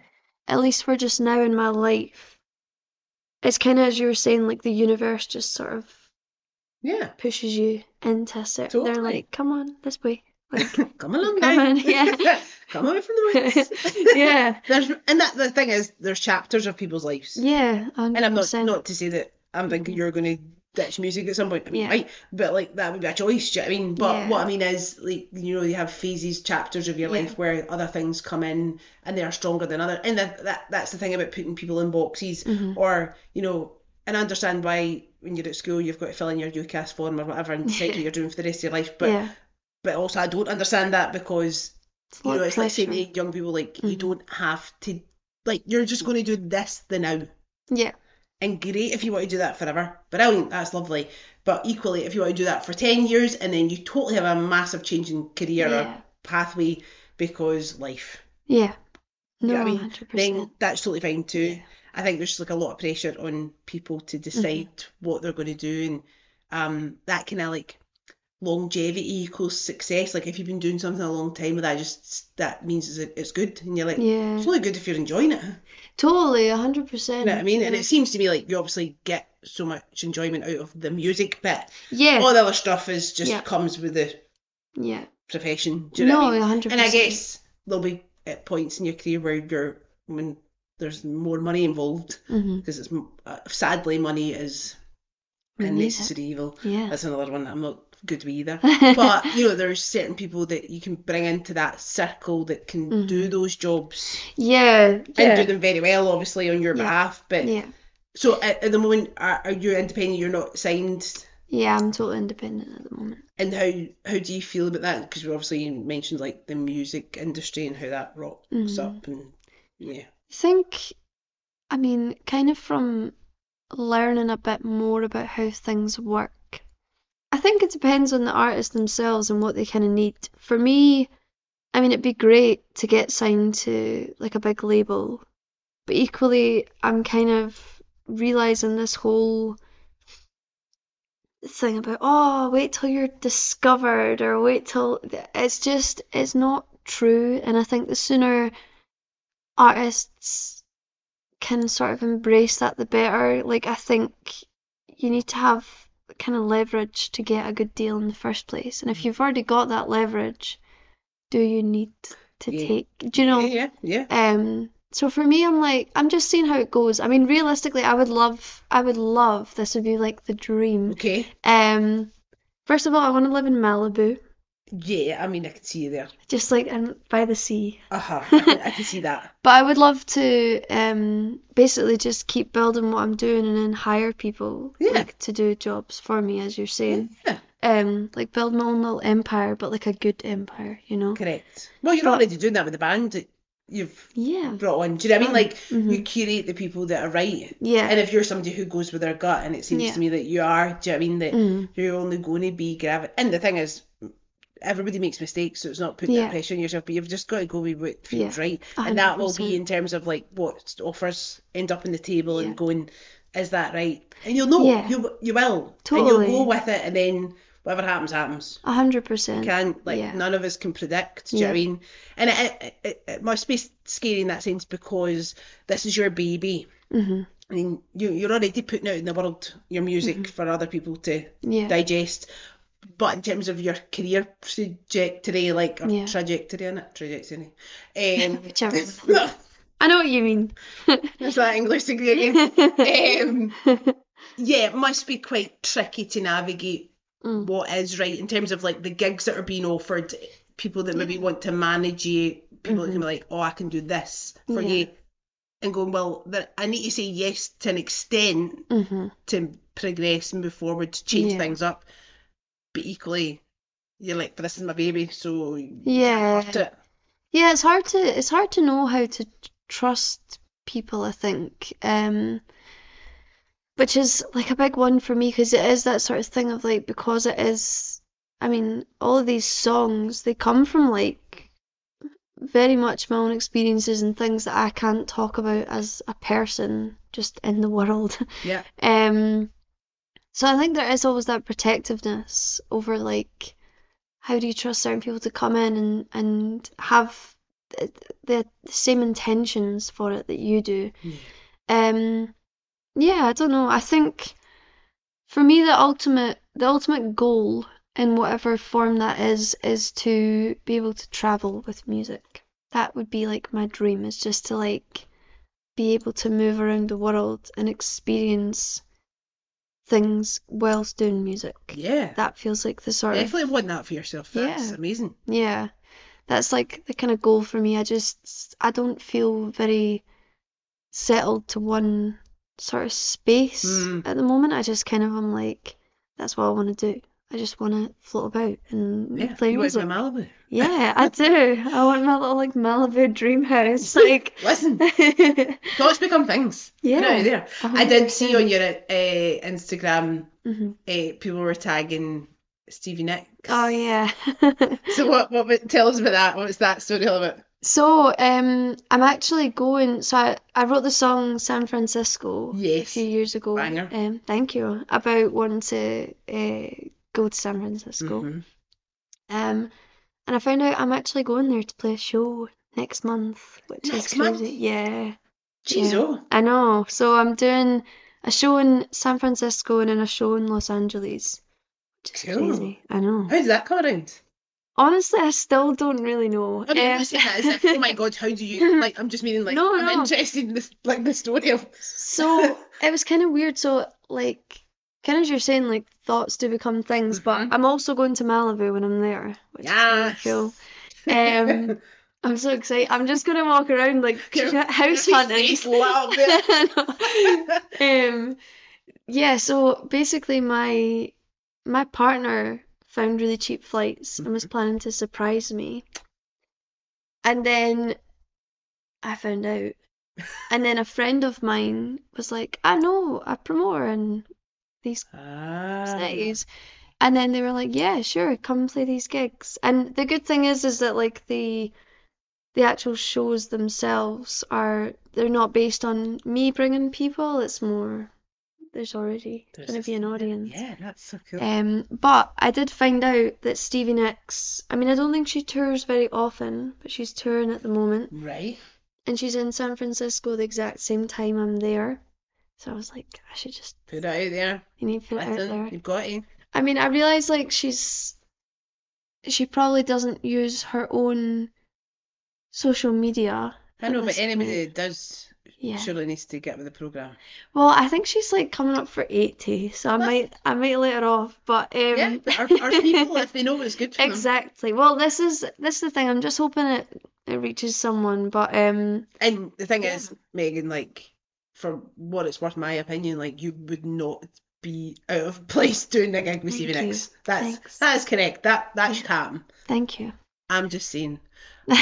at least for just now in my life, it's kind of as you were saying, like the universe just sort of Yeah. pushes you into certain. They're like, come on, this way. Like, Come along Come now. on, yeah. Come away from the woods. yeah, There's and that the thing is, there's chapters of people's lives. yeah, And I'm not 100%. not to say that I'm thinking you're going to ditch music at some point. I mean, Yeah. right, but like that would be a choice. Do you know what I mean? But Yeah. what I mean is, like, you know, you have phases, chapters of your Yeah. life where other things come in and they are stronger than other. And that, that that's the thing about putting people in boxes, Mhm. or you know, and I understand why when you're at school you've got to fill in your UCAS form or whatever and decide what you're doing for the rest of your life. But yeah, but also I don't understand that because you know it's like saying to young people like you Mhm. don't have to like you're just going to do this the now. Yeah, And great if you want to do that forever. Brilliant, that's lovely. But equally, if you want to do that for 10 years and then you totally have a massive change in career Yeah. or pathway because life, yeah. you No, know what I mean? Then that's totally fine too. Yeah. I think there's like a lot of pressure on people to decide what they're going to do and um, that kind of like longevity equals success. Like if you've been doing something a long time, with that just that means it's, it's good. And you're like, Yeah, it's only good if you're enjoying it. totally, a hundred percent. You know what I mean? And it seems to me like you obviously get so much enjoyment out of the music bit. yeah, All the other stuff is just Yeah. comes with the yeah. profession. Do you know No, what I mean? a hundred And I guess there'll be at points in your career where you're when there's more money involved because it's uh, sadly money is a necessary evil. Yeah. That's another one that I'm not good with either. But you know, there's certain people that you can bring into that circle that can do those jobs yeah, and do Mm-hmm. them very well, obviously on your Yeah. behalf. But yeah, so at, at the moment, are, are you independent? You're not signed. yeah. I'm totally independent at the moment. And how how do you feel about that? Because we obviously mentioned like the music industry and how that rocks Mhm. up and yeah. I think, I mean, kind of from learning a bit more about how things work. I think it depends on the artist themselves and what they kind of need. For me, I mean, it'd be great to get signed to like a big label, but equally, I'm kind of realizing this whole thing about, oh, wait till you're discovered or wait till it's just, it's not true. And I think the sooner artists can sort of embrace that, the better. Like, I think you need to have kind of leverage to get a good deal in the first place. And if you've already got that leverage, do you need to Yeah. take, do you know? yeah, yeah, yeah. Um, so for me, I'm like, I'm just seeing how it goes. I mean, realistically, I would love, I would love, this would be like the dream. Okay. Um, first of all, I want to live in Malibu, Yeah, I mean I could see you there. just like and by the sea. Uh huh. I, can- I can see that. But I would love to um basically just keep building what I'm doing and then hire people Yeah. like to do jobs for me, as you're saying. Yeah. Um, like build my own little empire, but like a good empire, you know? Correct. Well, you're But- already doing that with the band that you've Yeah. brought on. Do you know what I mean? Like Mhm. you curate the people that are right. Yeah. And if you're somebody who goes with their gut, and it seems Yeah. to me that you are, do you know what I mean? That Mm. you're only going to be gravi And the thing is, everybody makes mistakes, so it's not putting Yeah. that pressure on yourself, but you've just got to go with what feels Yeah. right. And that will be in terms of like what offers end up on the table Yeah. and going, is that right? And you'll know, Yeah. you you will. And you'll go with it, and then whatever happens, happens. A hundred percent. Can't like Yeah. none of us can predict. Do you know what I mean? And it, it, it, must be scary in that sense because this is your baby. Mhm. I mean, you, you're already putting out in the world your music Mm-hmm. for other people to Yeah. digest. But in terms of your career trajectory, like or Yeah. trajectory in it, trajectory, um, Whichever. I know what you mean. is that English degree again? um, yeah, it must be quite tricky to navigate Mm. what is right in terms of like the gigs that are being offered, people that maybe want to manage you, people that can be like, oh, I can do this for Mm-hmm. Yeah. you, and going, well, that I need to say yes to an extent hmm to progress and move forward, to change Yeah. things up, but equally, you're like, this is my baby, so Yeah. to. Yeah, it's hard to it's hard to know how to trust people, I think. Um, which is like a big one for me because it is that sort of thing of like because it is I mean, all of these songs they come from like very much my own experiences and things that I can't talk about as a person just in the world. Yeah. Um, so I think there is always that protectiveness over like how do you trust certain people to come in and and have the, the, same intentions for it that you do. Yeah. Um, yeah, I don't know. I think for me the ultimate the ultimate goal in whatever form that is is to be able to travel with music. That would be like my dream is just to like be able to move around the world and experience things whilst doing music. Yeah. That feels like the sort of Definitely want that for yourself. That's Yeah. amazing. yeah. That's like the kind of goal for me. I just I don't feel very settled to one sort of space Mm. at the moment. I just kind of am like that's what I want to do. I just want to float about and Yeah. play music. Malibu? Yeah, I do. I want my little like Malibu dream house. Like Listen, thoughts become things. Out there. I did see on your uh, Instagram, Mhm. uh, people were tagging Stevie Nicks. Oh yeah. So what? What? Tell us about that. What was that story all about? So, um, I'm actually going. So I, I wrote the song San Francisco a few years ago. Banger. Um, thank you. About wanting to uh, go to San Francisco. Mhm. Um, and I found out I'm actually going there to play a show next month, which is Next month? crazy. Yeah, Jeez, Yeah. oh. I know. So I'm doing a show in San Francisco and then a show in Los Angeles, which is Cool. crazy. I know. How did that come around? Honestly, I still don't really know. I mean, Um, listen, that as if, oh my god, how do you like? I'm just meaning like No, I'm no. interested in this, like the story of. So it was kind of weird. So like, kind of as you're saying, like thoughts do become things. But Mhm. I'm also going to Malibu when I'm there, which is really cool. Um, I'm so excited. I'm just gonna walk around like house hunting. face lit up there. Um, yeah. So basically, my my partner found really cheap flights and Mm-hmm. was planning to surprise me, and then I found out. And then a friend of mine was like, I know a promoter in these Ah. cities. And then they were like, Yeah, sure, come play these gigs. And the good thing is is that like the the actual shows themselves are they're not based on me bringing people, it's more there's already There's gonna be an audience. Yeah, that's so cool. Um, but I did find out that Stevie Nicks, I mean, I don't think she tours very often, but she's touring at the moment Right. and she's in San Francisco the exact same time I'm there. So I was like, I should just, Put it out there. you need to put it out there. you've got to. I mean, I realize like she's, she probably doesn't use her own social media. I know, but anybody point. that does Yeah. surely needs to get with the program. Well, I think she's like coming up for 80, so I That's- might, I might let her off. But um, Yeah, but our, our people, if they know what's good for them. exactly. Well, this is this is the thing. I'm just hoping it it reaches someone. But um, And the thing Yeah. is, Megan, like, for what it's worth, my opinion, like, you would not be out of place doing a gig with Stevie. Nicks. That's Thanks. that is correct. That that should happen. thank you. I'm just saying. uh,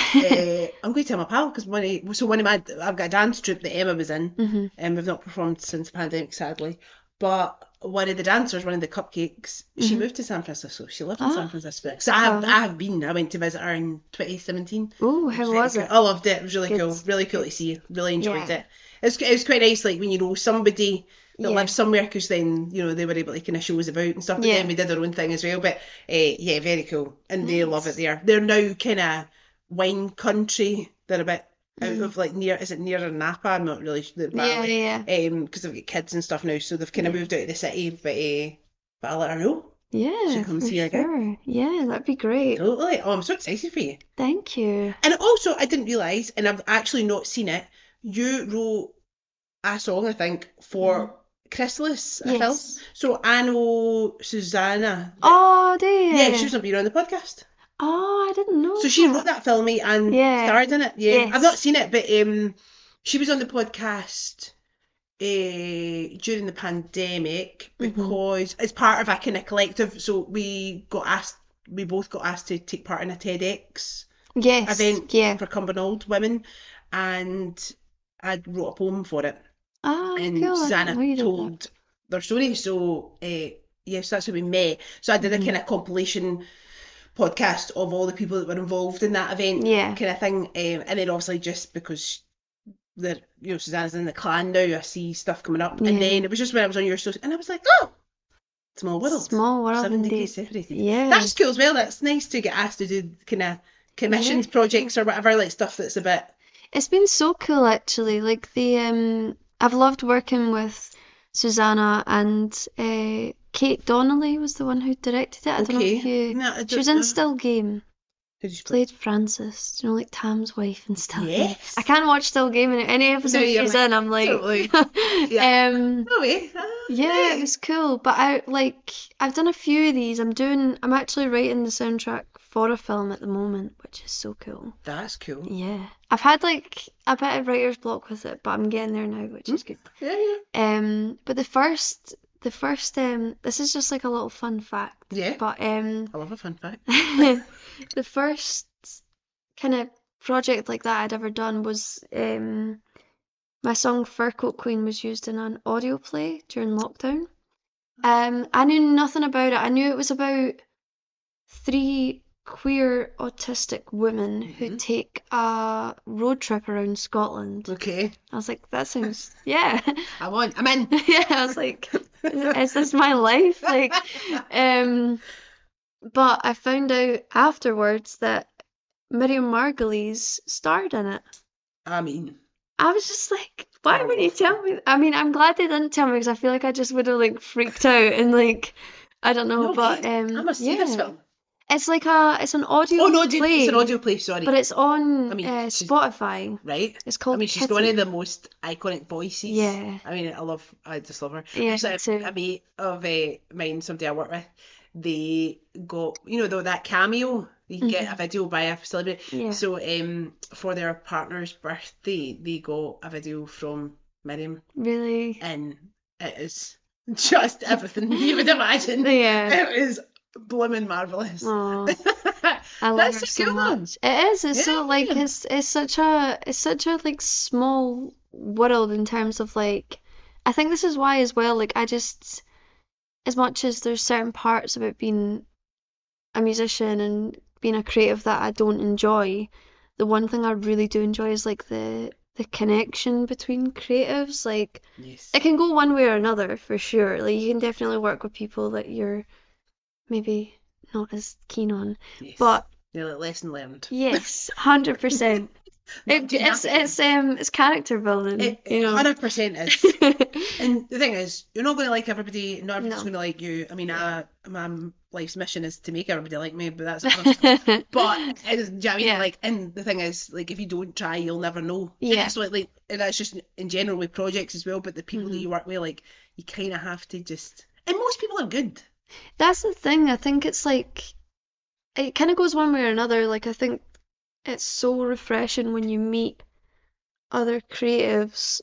I'm going to tell my pal because one of, so one of my I've got a dance troupe that Emma was in, hmm and we've not performed since the pandemic, sadly. But one of the dancers, one of the cupcakes, she Mhm. moved to San Francisco. She lived in Ah. San Francisco. So I have Oh. I have been. I went to visit her in 2017. Oh, how was it? I loved it. It was really Good. cool. Really cool to see. Really enjoyed Yeah. it. It's it was quite nice, like when you know somebody that Yeah. lives somewhere, because then you know they were able to kind of show us about and stuff. But Yeah. then we did our own thing as well. But uh, yeah, very cool, and they love it there. They're now kind of wine country. They're a bit out Mm. of like near. Is it near Napa? I'm not really sure. Yeah, yeah, yeah. Um, because they've got kids and stuff now, so they've kind of Yeah. moved out of the city. But uh, but I'll let her know. Yeah, Should come for see again. Yeah, that'd be great. Totally. Oh, I'm so excited for you. Thank you. And also, I didn't realise, and I've actually not seen it, you wrote a song, I think, for Chrysalis, a Yes. film. So I know Susanna. Oh, you? Yeah, she was on the podcast. Oh, I didn't know. So she wrote that film mate, and Yeah. starred in it. Yeah, Yes. I've not seen it, but um, she was on the podcast uh, during the pandemic Mhm. because it's part of a kind of collective. So we got asked, we both got asked to take part in a TEDx Yes. event Yeah. for Cumbernauld women, and I wrote a poem for it, Oh, and cool. Susanna didn't know you did that. told their story. So uh, yes, that's how we met. So I did a Mhm. kind of compilation podcast of all the people that were involved in that event Yeah. kind of thing. Um, and then obviously just because they're, you know, Susanna's in the clan now, I see stuff coming up. Yeah. And then it was just when I was on your social, and I was like, oh, small world. Small world Seven indeed. degrees separated. Yeah. That's cool as well. That's nice to get asked to do kind of commissions, Yeah. projects, or whatever, like stuff that's a bit. It's been so cool actually. Like the um I've loved working with Susanna and uh Kate Donnelly was the one who directed it. I don't know if you No, She was in know. Still Game. Who did you play? Played Frances, you know, like Tam's wife and Still Game. Yes. I can't watch Still Game in any episode you're she's like, in. I'm like, totally. Yeah. um, No way. Ah, yeah, it was cool. But I like I've done a few of these. I'm doing. I'm actually writing the soundtrack for a film at the moment, which is so cool. That's cool. Yeah, I've had like a bit of writer's block with it, but I'm getting there now, which is good. Yeah, yeah. Um, but the first, the first, um, this is just like a little fun fact. Yeah. But um, I love a fun fact. the first kind of project like that I'd ever done was um, my song Fur Coat Queen was used in an audio play during lockdown. Um, I knew nothing about it. I knew it was about three queer autistic women who Mhm. take a road trip around Scotland. Okay. I was like, that sounds, yeah. I want. I'm in. yeah, I was like, is this my life? Like, um, but I found out afterwards that Miriam Margolyes starred in it. I mean, I was just like, why would you tell me? I mean, I'm glad they didn't tell me because I feel like I just would have like freaked out and like, I don't know, no but um, I must see this film. It's like a, it's an audio Oh no, play, it's an audio play. Sorry. but it's on I mean, uh, Spotify. right. It's called I mean, she's Kitty. one of the most iconic voices. Yeah. I mean, I love. I just love her. Yeah, So too. a mate of uh, mine, somebody I work with, they got you know though that cameo. You can get a video by a celebrity. Mm-hmm. Yeah. So um, for their partner's birthday, they got a video from Miriam, Really? and it is just everything you would imagine. Yeah. It is blooming marvelous. I love That's her a so cool one. much. It is. It's so Yeah. like it's it's such a it's such a like small world in terms of like I think this is why as well like I just as much as there's certain parts about being a musician and being a creative that I don't enjoy, the one thing I really do enjoy is like the the connection between creatives. Like Yes. it can go one way or another for sure. Like you can definitely work with people that you're maybe not as keen on. yes. But like lesson learned. Yes, hundred percent. It, it's it's um it's character building, It, you know. Hundred percent is. And the thing is, you're not going to like everybody. Not everybody's No. going to like you. I mean, I, my life's mission is to make everybody like me, but that's. But it is, do you know what I mean? Yeah. Like, and the thing is, like, if you don't try, you'll never know. And Yeah. it's like, like, and that's just in general with projects as well. But the people that Mhm. you work with, like, you kind of have to just. And most people are good. That's the thing. I think it's like it kind of goes one way or another. Like I think it's so refreshing when you meet other creatives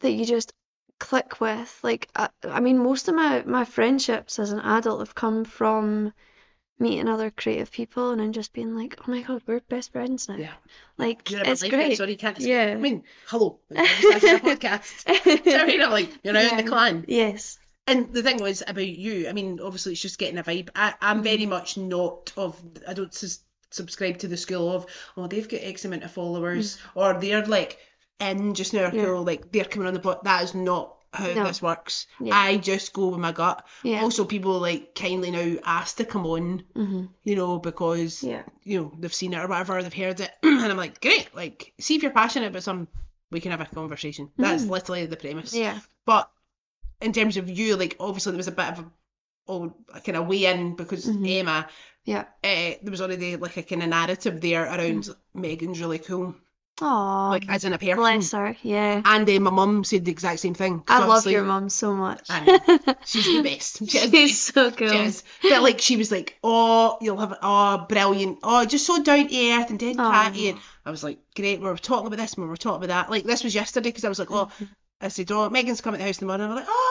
that you just click with. Like I, I mean, most of my my friendships as an adult have come from meeting other creative people and then just being like, oh my god, we're best friends now. Yeah. Like You're it's great. Sorry, you can't. escape. Yeah. I mean, hello. I'm starting a podcast. Do you know I mean? I'm like, you're now in the clan. Yes. And the thing was about you, I mean, obviously it's just getting a vibe. I, I'm very Mm-hmm. much not of, I don't sus- subscribe to the school of, oh, they've got X amount of followers, or they're like in just now, Mm. Yeah. cool, like they're coming on the block. That is not how No. this works. Yeah. I just go with my gut. Yeah. Also, people like kindly now ask to come on, hmm you know, because, Yeah. you know, they've seen it or whatever, they've heard it. and I'm like, great, like, see if you're passionate about some, we can have a conversation. That's Mm. literally the premise. Yeah. But in terms of you, like obviously there was a bit of a, oh, kind of way in because Mhm. Emma, Yeah. uh, there was already like a kind of narrative there around Mm. Megan's really cool. Aw, like as in a person. bless her. Yeah. And uh, my mum said the exact same thing. I love your mum so much. She's the best. She is She's so cool. She is. But like she was like, oh, you'll have oh, brilliant. Oh, just so down to earth and dead catty. And I was like, great. We were talking about this. and We were talking about that. Like this was yesterday because I was like, oh, I said, oh, Megan's coming to the house in the morning. I'm like, oh,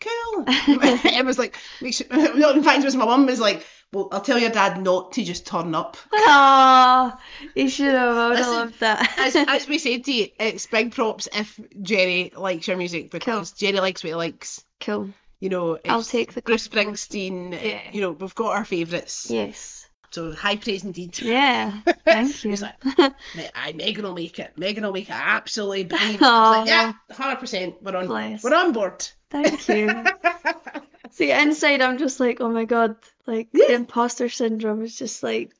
cool. it was like, make sure. No, in fact, it was my mum was like, well, I'll tell your dad not to just turn up. Aw, you should have. I would have loved that. as, as we said to you, it's big props if Jerry likes your music because Jerry likes what he likes. cool. You know, I'll take the Bruce. Springsteen. Uh, yeah. You know, we've got our favourites. Yes. So high praise indeed. Yeah. Thank you. He's like, "Me- aye, Megan will make it. Megan will make it absolutely. I Aw. like, yeah, hundred percent. We're on. Bless. We're on board. Thank you. See, inside I'm just like, oh my god, like Yeah. the imposter syndrome is just like,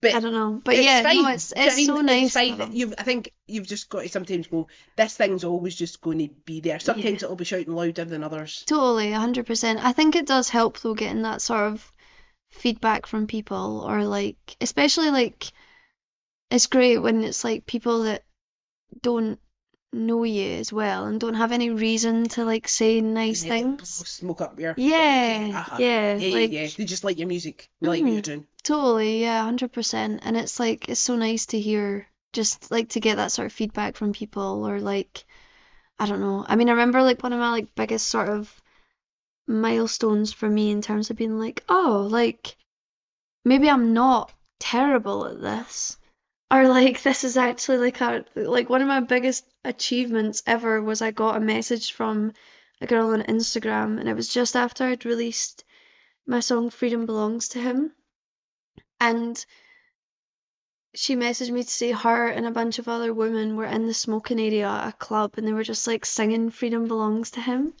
But I don't know. But it's yeah, fine. no, it's you what I it's mean? so nice. fine. You've, I think you've just got to sometimes go. This thing's always just going to be there. Sometimes it'll be shouting louder than others. Totally, 100%. I think it does help though getting that sort of feedback from people or like especially like it's great when it's like people that don't know you as well and don't have any reason to like say nice things. Smoke up your. Yeah, Uh-huh. yeah, Yeah, like yeah. They just like your music. They like what you're doing. totally, yeah, 100%. And it's like it's so nice to hear just like to get that sort of feedback from people or like I don't know. I mean, I remember like one of my like biggest sort of milestones for me in terms of being like, oh, like maybe I'm not terrible at this. Or like this is actually like a like one of my biggest achievements ever was I got a message from a girl on Instagram and it was just after I'd released my song Freedom Belongs to Him. And she messaged me to say her and a bunch of other women were in the smoking area at a club and they were just like singing Freedom Belongs to Him.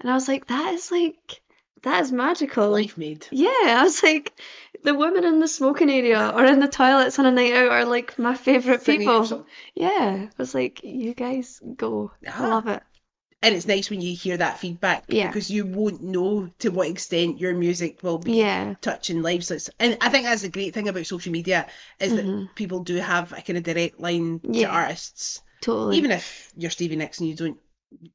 And I was like, that is like, that is magical. Life made. Yeah, I was like, the women in the smoking area or in the toilets on a night out are like my favourite people. Yeah, I was like, you guys go. I Ah. love it. And it's nice when you hear that feedback Yeah. because you won't know to what extent your music will be Yeah. touching lives. It's- And I think that's the great thing about social media is that Mhm. people do have a kind of direct line to artists. Totally. Even if you're Stevie Nicks and you don't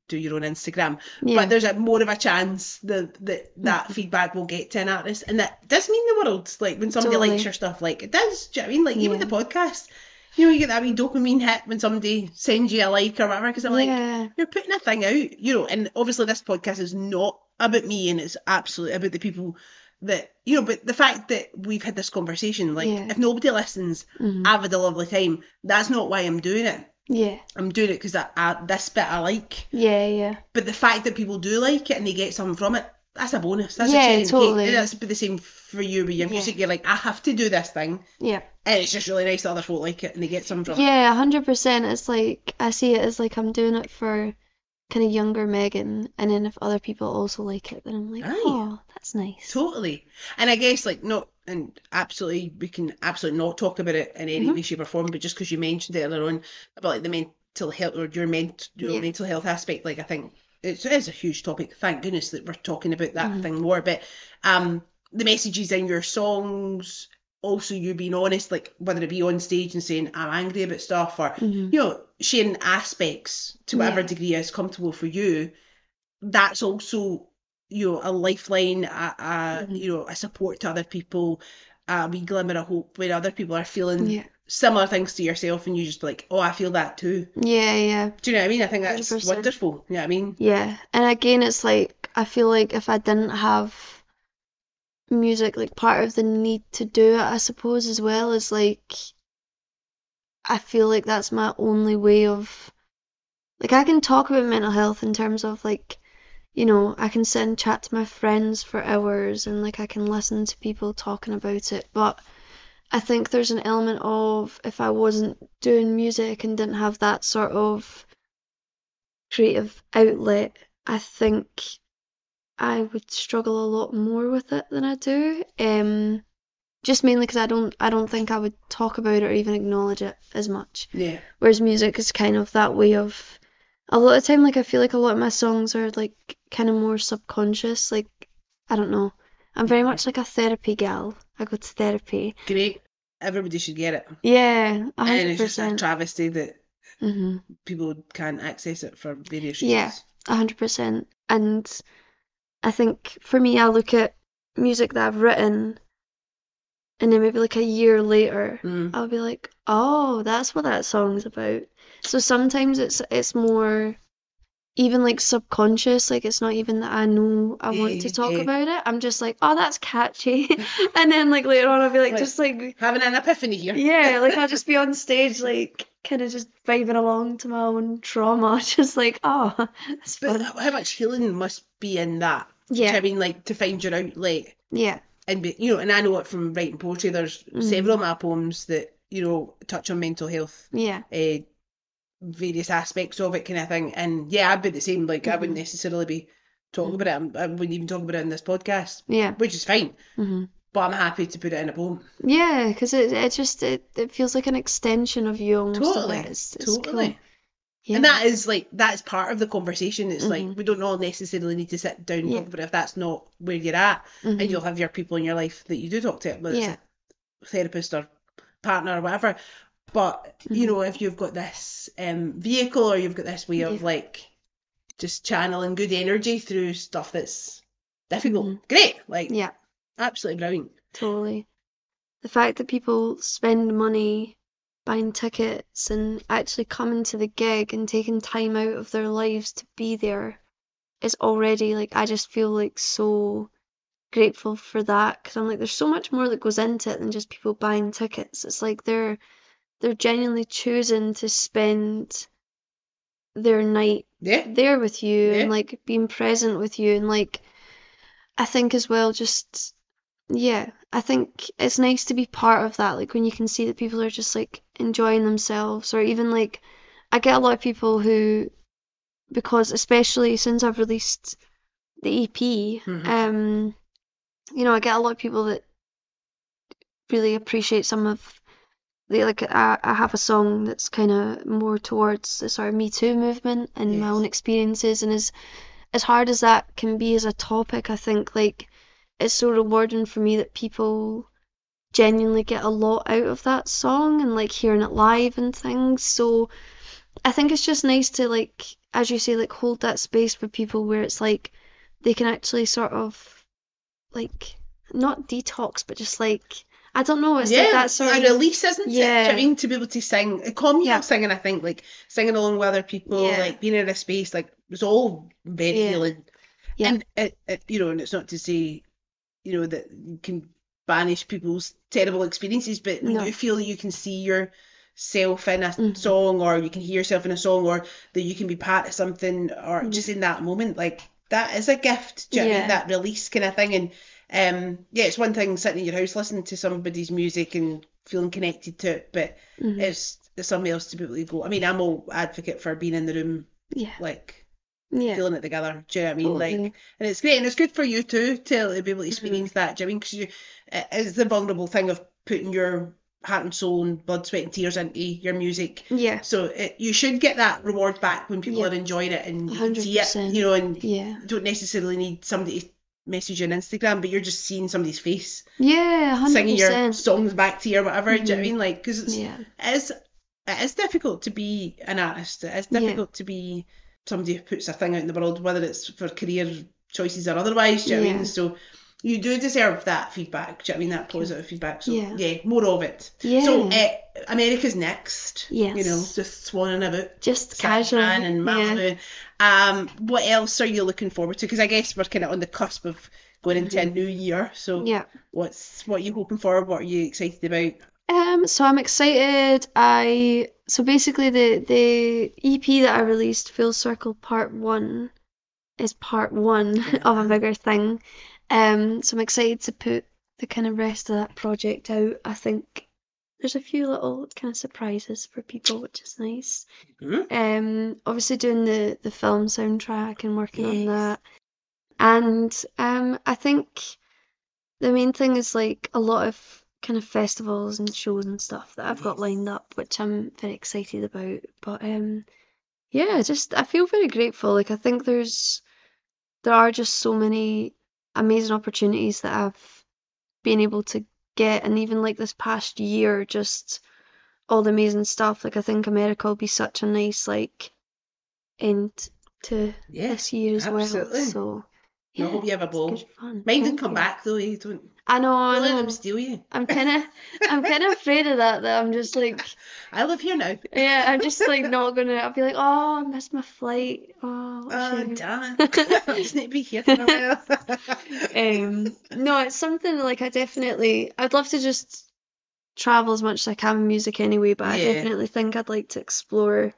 do your own Instagram, yeah. but there's a more of a chance that that, that feedback will get to an artist, and that does mean the world. Like when somebody Totally. likes your stuff, like it does. Do you know what I mean? Like even the podcast, you know, you get that wee dopamine hit when somebody sends you a like or whatever, because I'm like, you're putting a thing out, you know, and obviously this podcast is not about me and it's absolutely about the people that you know, but the fact that we've had this conversation, like Yeah. if nobody listens, Mhm. I've had a lovely time. That's not why I'm doing it. Yeah. I'm doing it because I, I, this bit I like. Yeah, yeah. But the fact that people do like it and they get something from it, that's a bonus. That's Yeah, a cherry the cake. totally. That's the same for you with your Yeah. music. You're like, I have to do this thing. Yeah. And it's just really nice that other folk like it and they get something from it. Yeah, hundred percent. It's like I see it as like I'm doing it for kind of younger Megan, and then if other people also like it, then I'm like, Aye. oh, that's nice. Totally. And I guess like not and absolutely we can absolutely not talk about it in any Mhm. way, shape or form, but just because you mentioned it earlier on about like the mental health or your ment your Yeah. mental health aspect, like I think it's, it is a huge topic. Thank goodness that we're talking about that Mhm. thing more. But um the messages in your songs, also you being honest, like whether it be on stage and saying I'm angry about stuff or Mhm. you know, sharing aspects to whatever Yeah. degree is comfortable for you, that's also, you know, a lifeline, a, a Mhm. you know, a support to other people, a wee glimmer of hope when other people are feeling Yeah. similar things to yourself and you just be like, oh, I feel that too. Yeah, yeah. Do you know what I mean? I think that's 100%. wonderful. You know what I mean? Yeah, and again, it's like I feel like if I didn't have music, like part of the need to do it, I suppose, as well, is like I feel like that's my only way of like I can talk about mental health in terms of like you know, I can sit and chat to my friends for hours and like I can listen to people talking about it, but I think there's an element of if I wasn't doing music and didn't have that sort of creative outlet, I think I would struggle a lot more with it than I do. Um, just mainly because I don't, I don't think I would talk about it or even acknowledge it as much. Yeah. Whereas music is kind of that way of, a lot of time, like I feel like a lot of my songs are like kind of more subconscious. Like I don't know, I'm very much like a therapy gal. I go to therapy. Great. Everybody should get it. Yeah, a And it's just a travesty that hmm people can't access it for various reasons. Yeah. A hundred percent. And I think for me, I look at music that I've written, and then maybe like a year later, Mm. I'll be like, oh, that's what that song's about. So sometimes it's it's more even like subconscious, like it's not even that I know I want Yeah, to talk yeah. about it. I'm just like, oh, that's catchy. And then like later on I'll be like Like- just like Having an epiphany here. yeah, like I'll just be on stage like kind of just vibing along to my own trauma, just like, oh, how much healing must be in that? Do you know Yeah. I mean, like to find your outlet Yeah. and be, you know, and I know it from writing poetry. There's Mhm. several of my poems that you know touch on mental health, Yeah. uh, various aspects of it, kind of thing. And yeah, I'd be the same. Like I wouldn't Mhm. necessarily be talking about it. I'm- wouldn't even talk about it in this podcast, Yeah. which is fine. hmm But I'm happy to put it in a poem. Yeah, because it it just it, it feels like an extension of you almost. Totally. It's, it's totally. cool. Yeah. And that is like that's part of the conversation. It's like Mhm. we don't all necessarily need to sit down and Yeah. talk about it if that's not where you're at. Mhm. And you'll have your people in your life that you do talk to, whether Yeah. it's a therapist or partner or whatever. But you Mhm. know, if you've got this um, vehicle or you've got this way of like just channeling good energy through stuff that's difficult, Mhm. great, like Yeah, absolutely brilliant. totally. The fact that people spend money buying tickets and actually coming to the gig and taking time out of their lives to be there is already like I just feel like so grateful for that because I'm like there's so much more that goes into it than just people buying tickets. It's like they're they're genuinely choosing to spend their night Yeah, there with you Yeah. and like being present with you and like I think as well just yeah I think it's nice to be part of that like when you can see that people are just like enjoying themselves or even like I get a lot of people who because especially since I've released the EP Mhm. um you know I get a lot of people that really appreciate some of the like I, I have a song that's kind of more towards the sort of Me Too movement and my own experiences and as as hard as that can be as a topic I think like it's so rewarding for me that people genuinely get a lot out of that song and like hearing it live and things so I think it's just nice to like as you say like hold that space for people where it's like they can actually sort of like not detox but just like I don't know it's yeah, like that sort a of release, isn't it? Do you know what Yeah. I mean, to be able to sing, a communal Yeah. singing, I think, like singing along with other people, Yeah. like being in a space, like it's all very Yeah. healing. Yeah. And it, it, you know, and it's not to say, you know, that you can banish people's terrible experiences, but No. you feel that you can see yourself in a Mhm. song, or you can hear yourself in a song, or that you can be part of something, or Mhm. just in that moment, like that is a gift. Do you know I mean? That release kind of thing, and um, yeah, it's one thing sitting in your house listening to somebody's music and feeling connected to it, but Mhm. it's, it's something else to be able to go. I mean, I'm all advocate for being in the room, yeah like yeah feeling it together. Do you know what I mean? Like, and it's great, and it's good for you too to be able to Mm-hmm. experience that. Do you know I mean? Because you, it is the vulnerable thing of putting your heart and soul and blood, sweat, and tears into your music. yeah So it, you should get that reward back when people Yeah. are enjoying it and you can see it. You know, and yeah you don't necessarily need somebody to message you on Instagram, but you're just seeing somebody's face yeah 100% singing your songs back to you or whatever. Do you know what I Mhm. mean? Like, because it's yeah it is it is difficult to be an artist. It is Yeah. difficult to be somebody who puts a thing out in the world, whether it's for career choices or otherwise. Do you know what I mean? So you do deserve that feedback. Do you know I mean? That positive feedback. So Yeah. yeah, more of it. yeah So uh, America's next. Yes. You know, just swanning about. just casual and yeah Um, what else are you looking forward to? Because I guess we're kind of on the cusp of going into a new year. So Mm-hmm. yeah what's what are you hoping for? What are you excited about? Um, so I'm excited. I so basically the the EP that I released, Full Circle Part One, is part one of a bigger thing. Um, so I'm excited to put the kind of rest of that project out. I think there's a few little kind of surprises for people, which is nice. Mhm. Um, obviously doing the the film soundtrack and working on that. And um, I think the main thing is like a lot of kind of festivals and shows and stuff that I've got lined up, which I'm very excited about. But um, yeah, just I feel very grateful. Like I think there's there are just so many amazing opportunities that I've been able to get, and even like this past year, just all the amazing stuff. Like I think America will be such a nice like end to Yeah, this year as absolutely. well. So Yeah, I hope you have a ball. good fun. Mine did Thank come back though. You don't, I know, I don't let them steal you. I'm kind of, I'm kind of afraid of that. That I'm just like, I live here now. yeah, I'm just like not gonna. I'll be like, oh, I missed my flight. Oh, Oh, damn it. I just need to be here for a while. um no it's something like i definitely i'd love to just travel as much as i can with music anyway but i definitely think i'd like to explore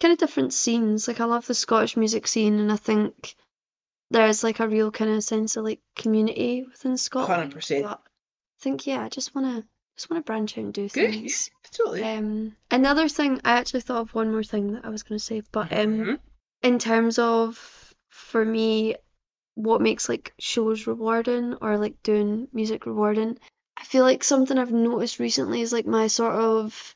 kind of different scenes like i love the scottish music scene and i think there's like a real kind of sense of like community within scotland 100%. but i think yeah i just want to just want to branch out and do Good. things Totally. um another thing i actually thought of one more thing that i was going to say but um Mhm. in terms of for me what makes like shows rewarding or like doing music rewarding i feel like something i've noticed recently is like my sort of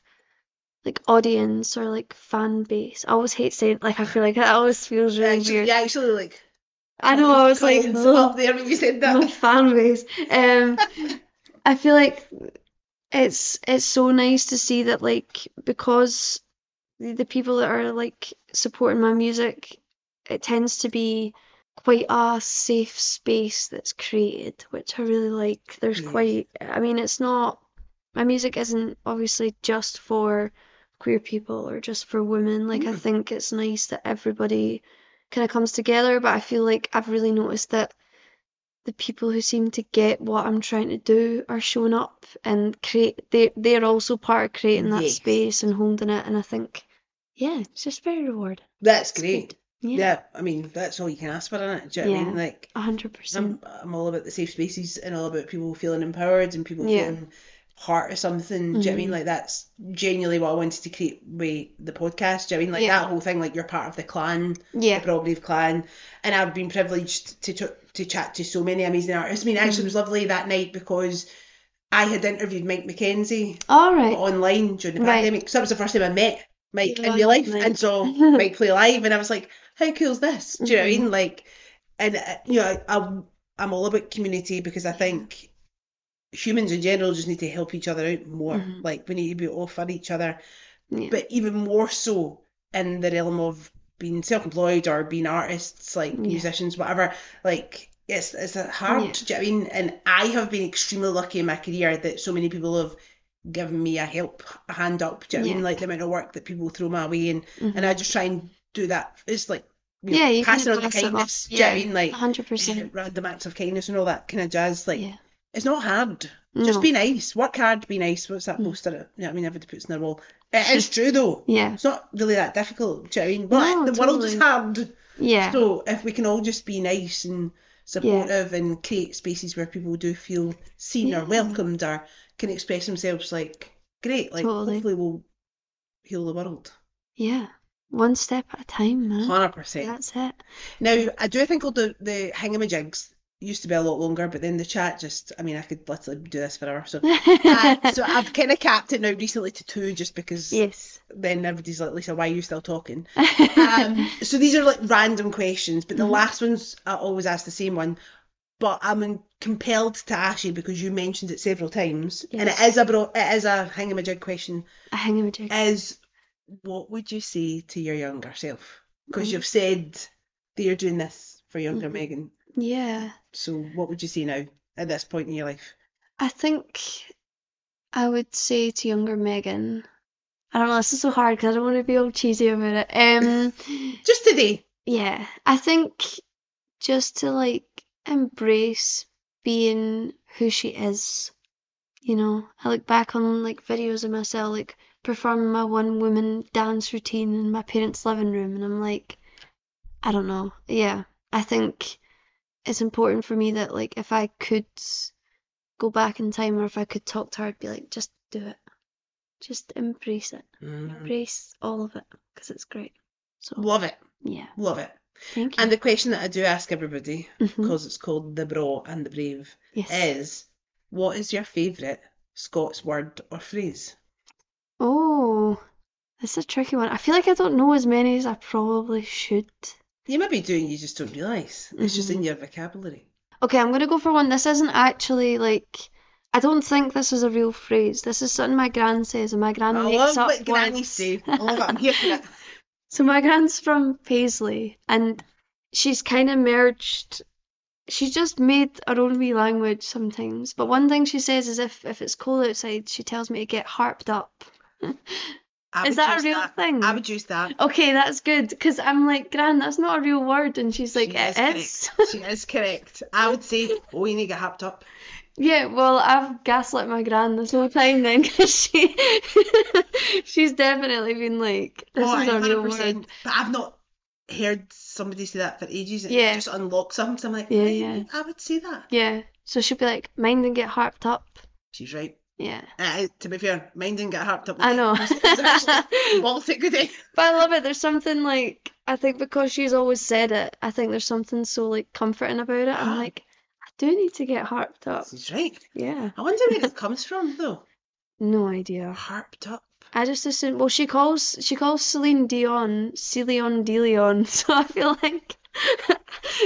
like audience or like fan base i always hate saying like i feel like that always feels really Actually, weird yeah, actually, like. I know i was like up there when you said my that. fan base. Um, I feel like it's it's so nice to see that like because the, the people that are like supporting my music, it tends to be quite a safe space that's created, which I really like. There's Yes. quite, I mean, it's not my music isn't obviously just for queer people or just for women. Like I Mm. think it's nice that everybody kind of comes together, but I feel like I've really noticed that the people who seem to get what I'm trying to do are showing up and create they they're also part of creating that Yes. space and holding it and I think yeah, it's just very rewarding. That's It's great. good. Yeah. Yeah. I mean, that's all you can ask for, innit? Do you know what I mean? Yeah. Like, A hundred I'm, percent. I'm all about the safe spaces and all about people feeling empowered and people Yeah. feeling part of something. Do you know what I mean? Mhm. Like, that's genuinely what I wanted to create with the podcast. Do you know what I mean? Like, Yeah. that whole thing, like, you're part of the clan, Yeah. the Broadleaf clan. And I've been privileged to, to, to chat to so many amazing artists. I mean, actually, it was lovely that night because I had interviewed Mike McKenzie All right. online during the Right. pandemic. So that was the first time I met Mike in real life and saw Mike play live, and I was like, "How cool is this?" Do you know what I Mm-hmm. mean? Like, and uh, you know, I, I'm I'm all about community because I think humans in general just need to help each other out more. Mhm. Like, we need to be all for each other, Yeah. but even more so in the realm of being self-employed or being artists, like Yeah. musicians, whatever. Like, it's it's a hard. Yeah. Do you know what I mean? And I have been extremely lucky in my career that so many people have given me a help, a hand up. Do you know what I mean? Like the amount of work that people throw my way, and Mhm. and I just try and do that. It's like you know, Yeah, you passing on the pass it on. kindness. Do you know I mean? Like hundred percent. random acts of kindness and all that kind of jazz. Like Yeah. It's not hard. Just be nice. Work hard. Be nice. What's that Mm. poster? You know I mean? Everybody puts in their wall. It is true though. Yeah. It's not really that difficult. Do you know I mean? But No, the world is hard. Yeah. So if we can all just be nice and supportive and create spaces where people do feel seen Yeah. or welcomed or can express themselves, like great. Like Totally. hopefully we'll heal the world. Yeah. One step at a time, man. Hundred percent. That's it. Now I do think I'll do the hingamajigs. Used to be a lot longer, but then the chat just I mean I could literally do this forever. So uh, so I've kind of capped it now recently to two just because yes. then everybody's like Lisa, why are you still talking? um, so these are like random questions, but the Mhm. last ones I always ask the same one. But I'm compelled to ask you because you mentioned it several times, and it is a bro- it is a hingamajig question. a hingamajig. Is what would you say to your younger self? Because Mm. you've said that you're doing this for younger Mhm. Megan. Yeah. So what would you say now at this point in your life? I think I would say to younger Megan, I don't know, this is so hard because I don't want to be all cheesy about it. Um, Just today. yeah, I think just to like embrace being who she is. You know, I look back on like videos of myself like performing my one woman dance routine in my parents' living room, and I'm like, I don't know. Yeah, I think it's important for me that like if I could go back in time or if I could talk to her, I'd be like, just do it. Just embrace it. Mm-hmm. Embrace all of it because it's great. So, Love it. yeah, Love it. thank you. And the question that I do ask everybody, mm-hmm. because it's called the Braw and the brave, Yes. is what is your favourite Scots word or phrase? Oh, that's a tricky one. I feel like I don't know as many as I probably should. You may be doing, you just don't realise. It's just Mhm. in your vocabulary. Okay, I'm gonna go for one. This isn't actually like I don't think this is a real phrase. This is something my gran says, and my gran I makes love up what grannies words. say. I love it. I'm here for it. So my gran's from Paisley, and she's kind of merged. She's just made her own wee language sometimes. But one thing she says is if if it's cold outside, she tells me to get harped up. I Is that a real that. thing? I would use that. Okay, that's good because I'm like, Gran, that's not a real word, and she's like, She it is is. She is correct. I would say, oh, you need to get hopped up. Yeah, well, I've gaslit my gran this whole time then, because she, she's definitely been like, this oh, is a real word. But I've not heard somebody say that for ages. It Yeah. just unlocks something. So I'm like, Yeah, "Eh, yeah. I would say that. Yeah, so she'll be like, mind and get harped up. She's right. Yeah, Uh, to be fair, mine didn't get harped up. I know. Baltic good. But I love it. There's something like, I think because she's always said it, I think there's something so like comforting about it. I'm like, I do need to get harped up. She's right. Yeah, I wonder where it comes from though. no idea. Harped up. I just assume. Well, she calls she calls Celine Dion Celine Deleon, so I feel like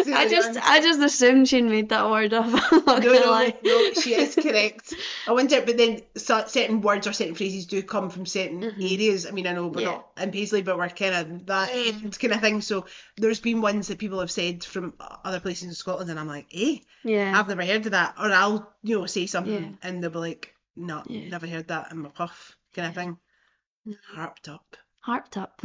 I just I just assumed she'd made that word up. No, no, lie. no, she is correct. I wonder, but then cer- certain words or certain phrases do come from certain Mhm. areas. I mean, I know we're Yeah. not in Paisley, but we're kind of that end kind of thing. So there's been ones that people have said from other places in Scotland, and I'm like, eh, Yeah, I've never heard of that. Or I'll, you know, say something, Yeah. and they'll be like, no, Yeah. never heard that in my puff, kind of thing. No. Harped up. Harped up.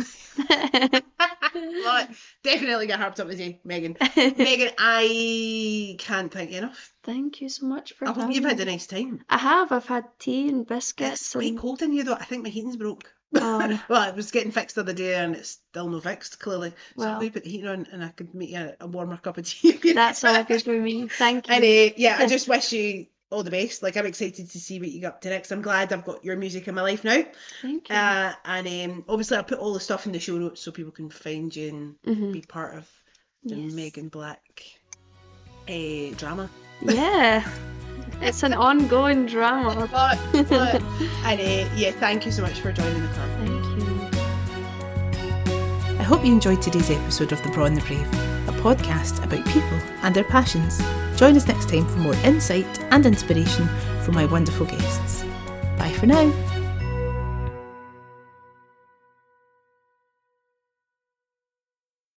Well, definitely get harped up with you, Megan. Megan, I can't thank you enough. Thank you so much for I hope you've had a nice time. I have. I've had tea and It's biscuits quite and cold in here though. I think my heating's broke. Oh. well, it was getting fixed the other day and it's still no fixed, clearly. So Well. if we put the heating on and I could make you a, a warmer cup of tea. that's all good with me. Thank you. And uh, yeah, I just wish you all the best. Like I'm excited to see what you get up to next. I'm glad I've got your music in my life now. Thank you. Uh, and um, obviously I'll put all the stuff in the show notes so people can find you and Mhm. be part of the Yes. Megan Black uh, drama. Yeah, it's an ongoing drama. But, but, and uh, yeah, thank you so much for joining the club. Thank you. I hope you enjoyed today's episode of The Braw and the Brave, a podcast about people and their passions. Join us next time for more insight and inspiration from my wonderful guests. Bye for now.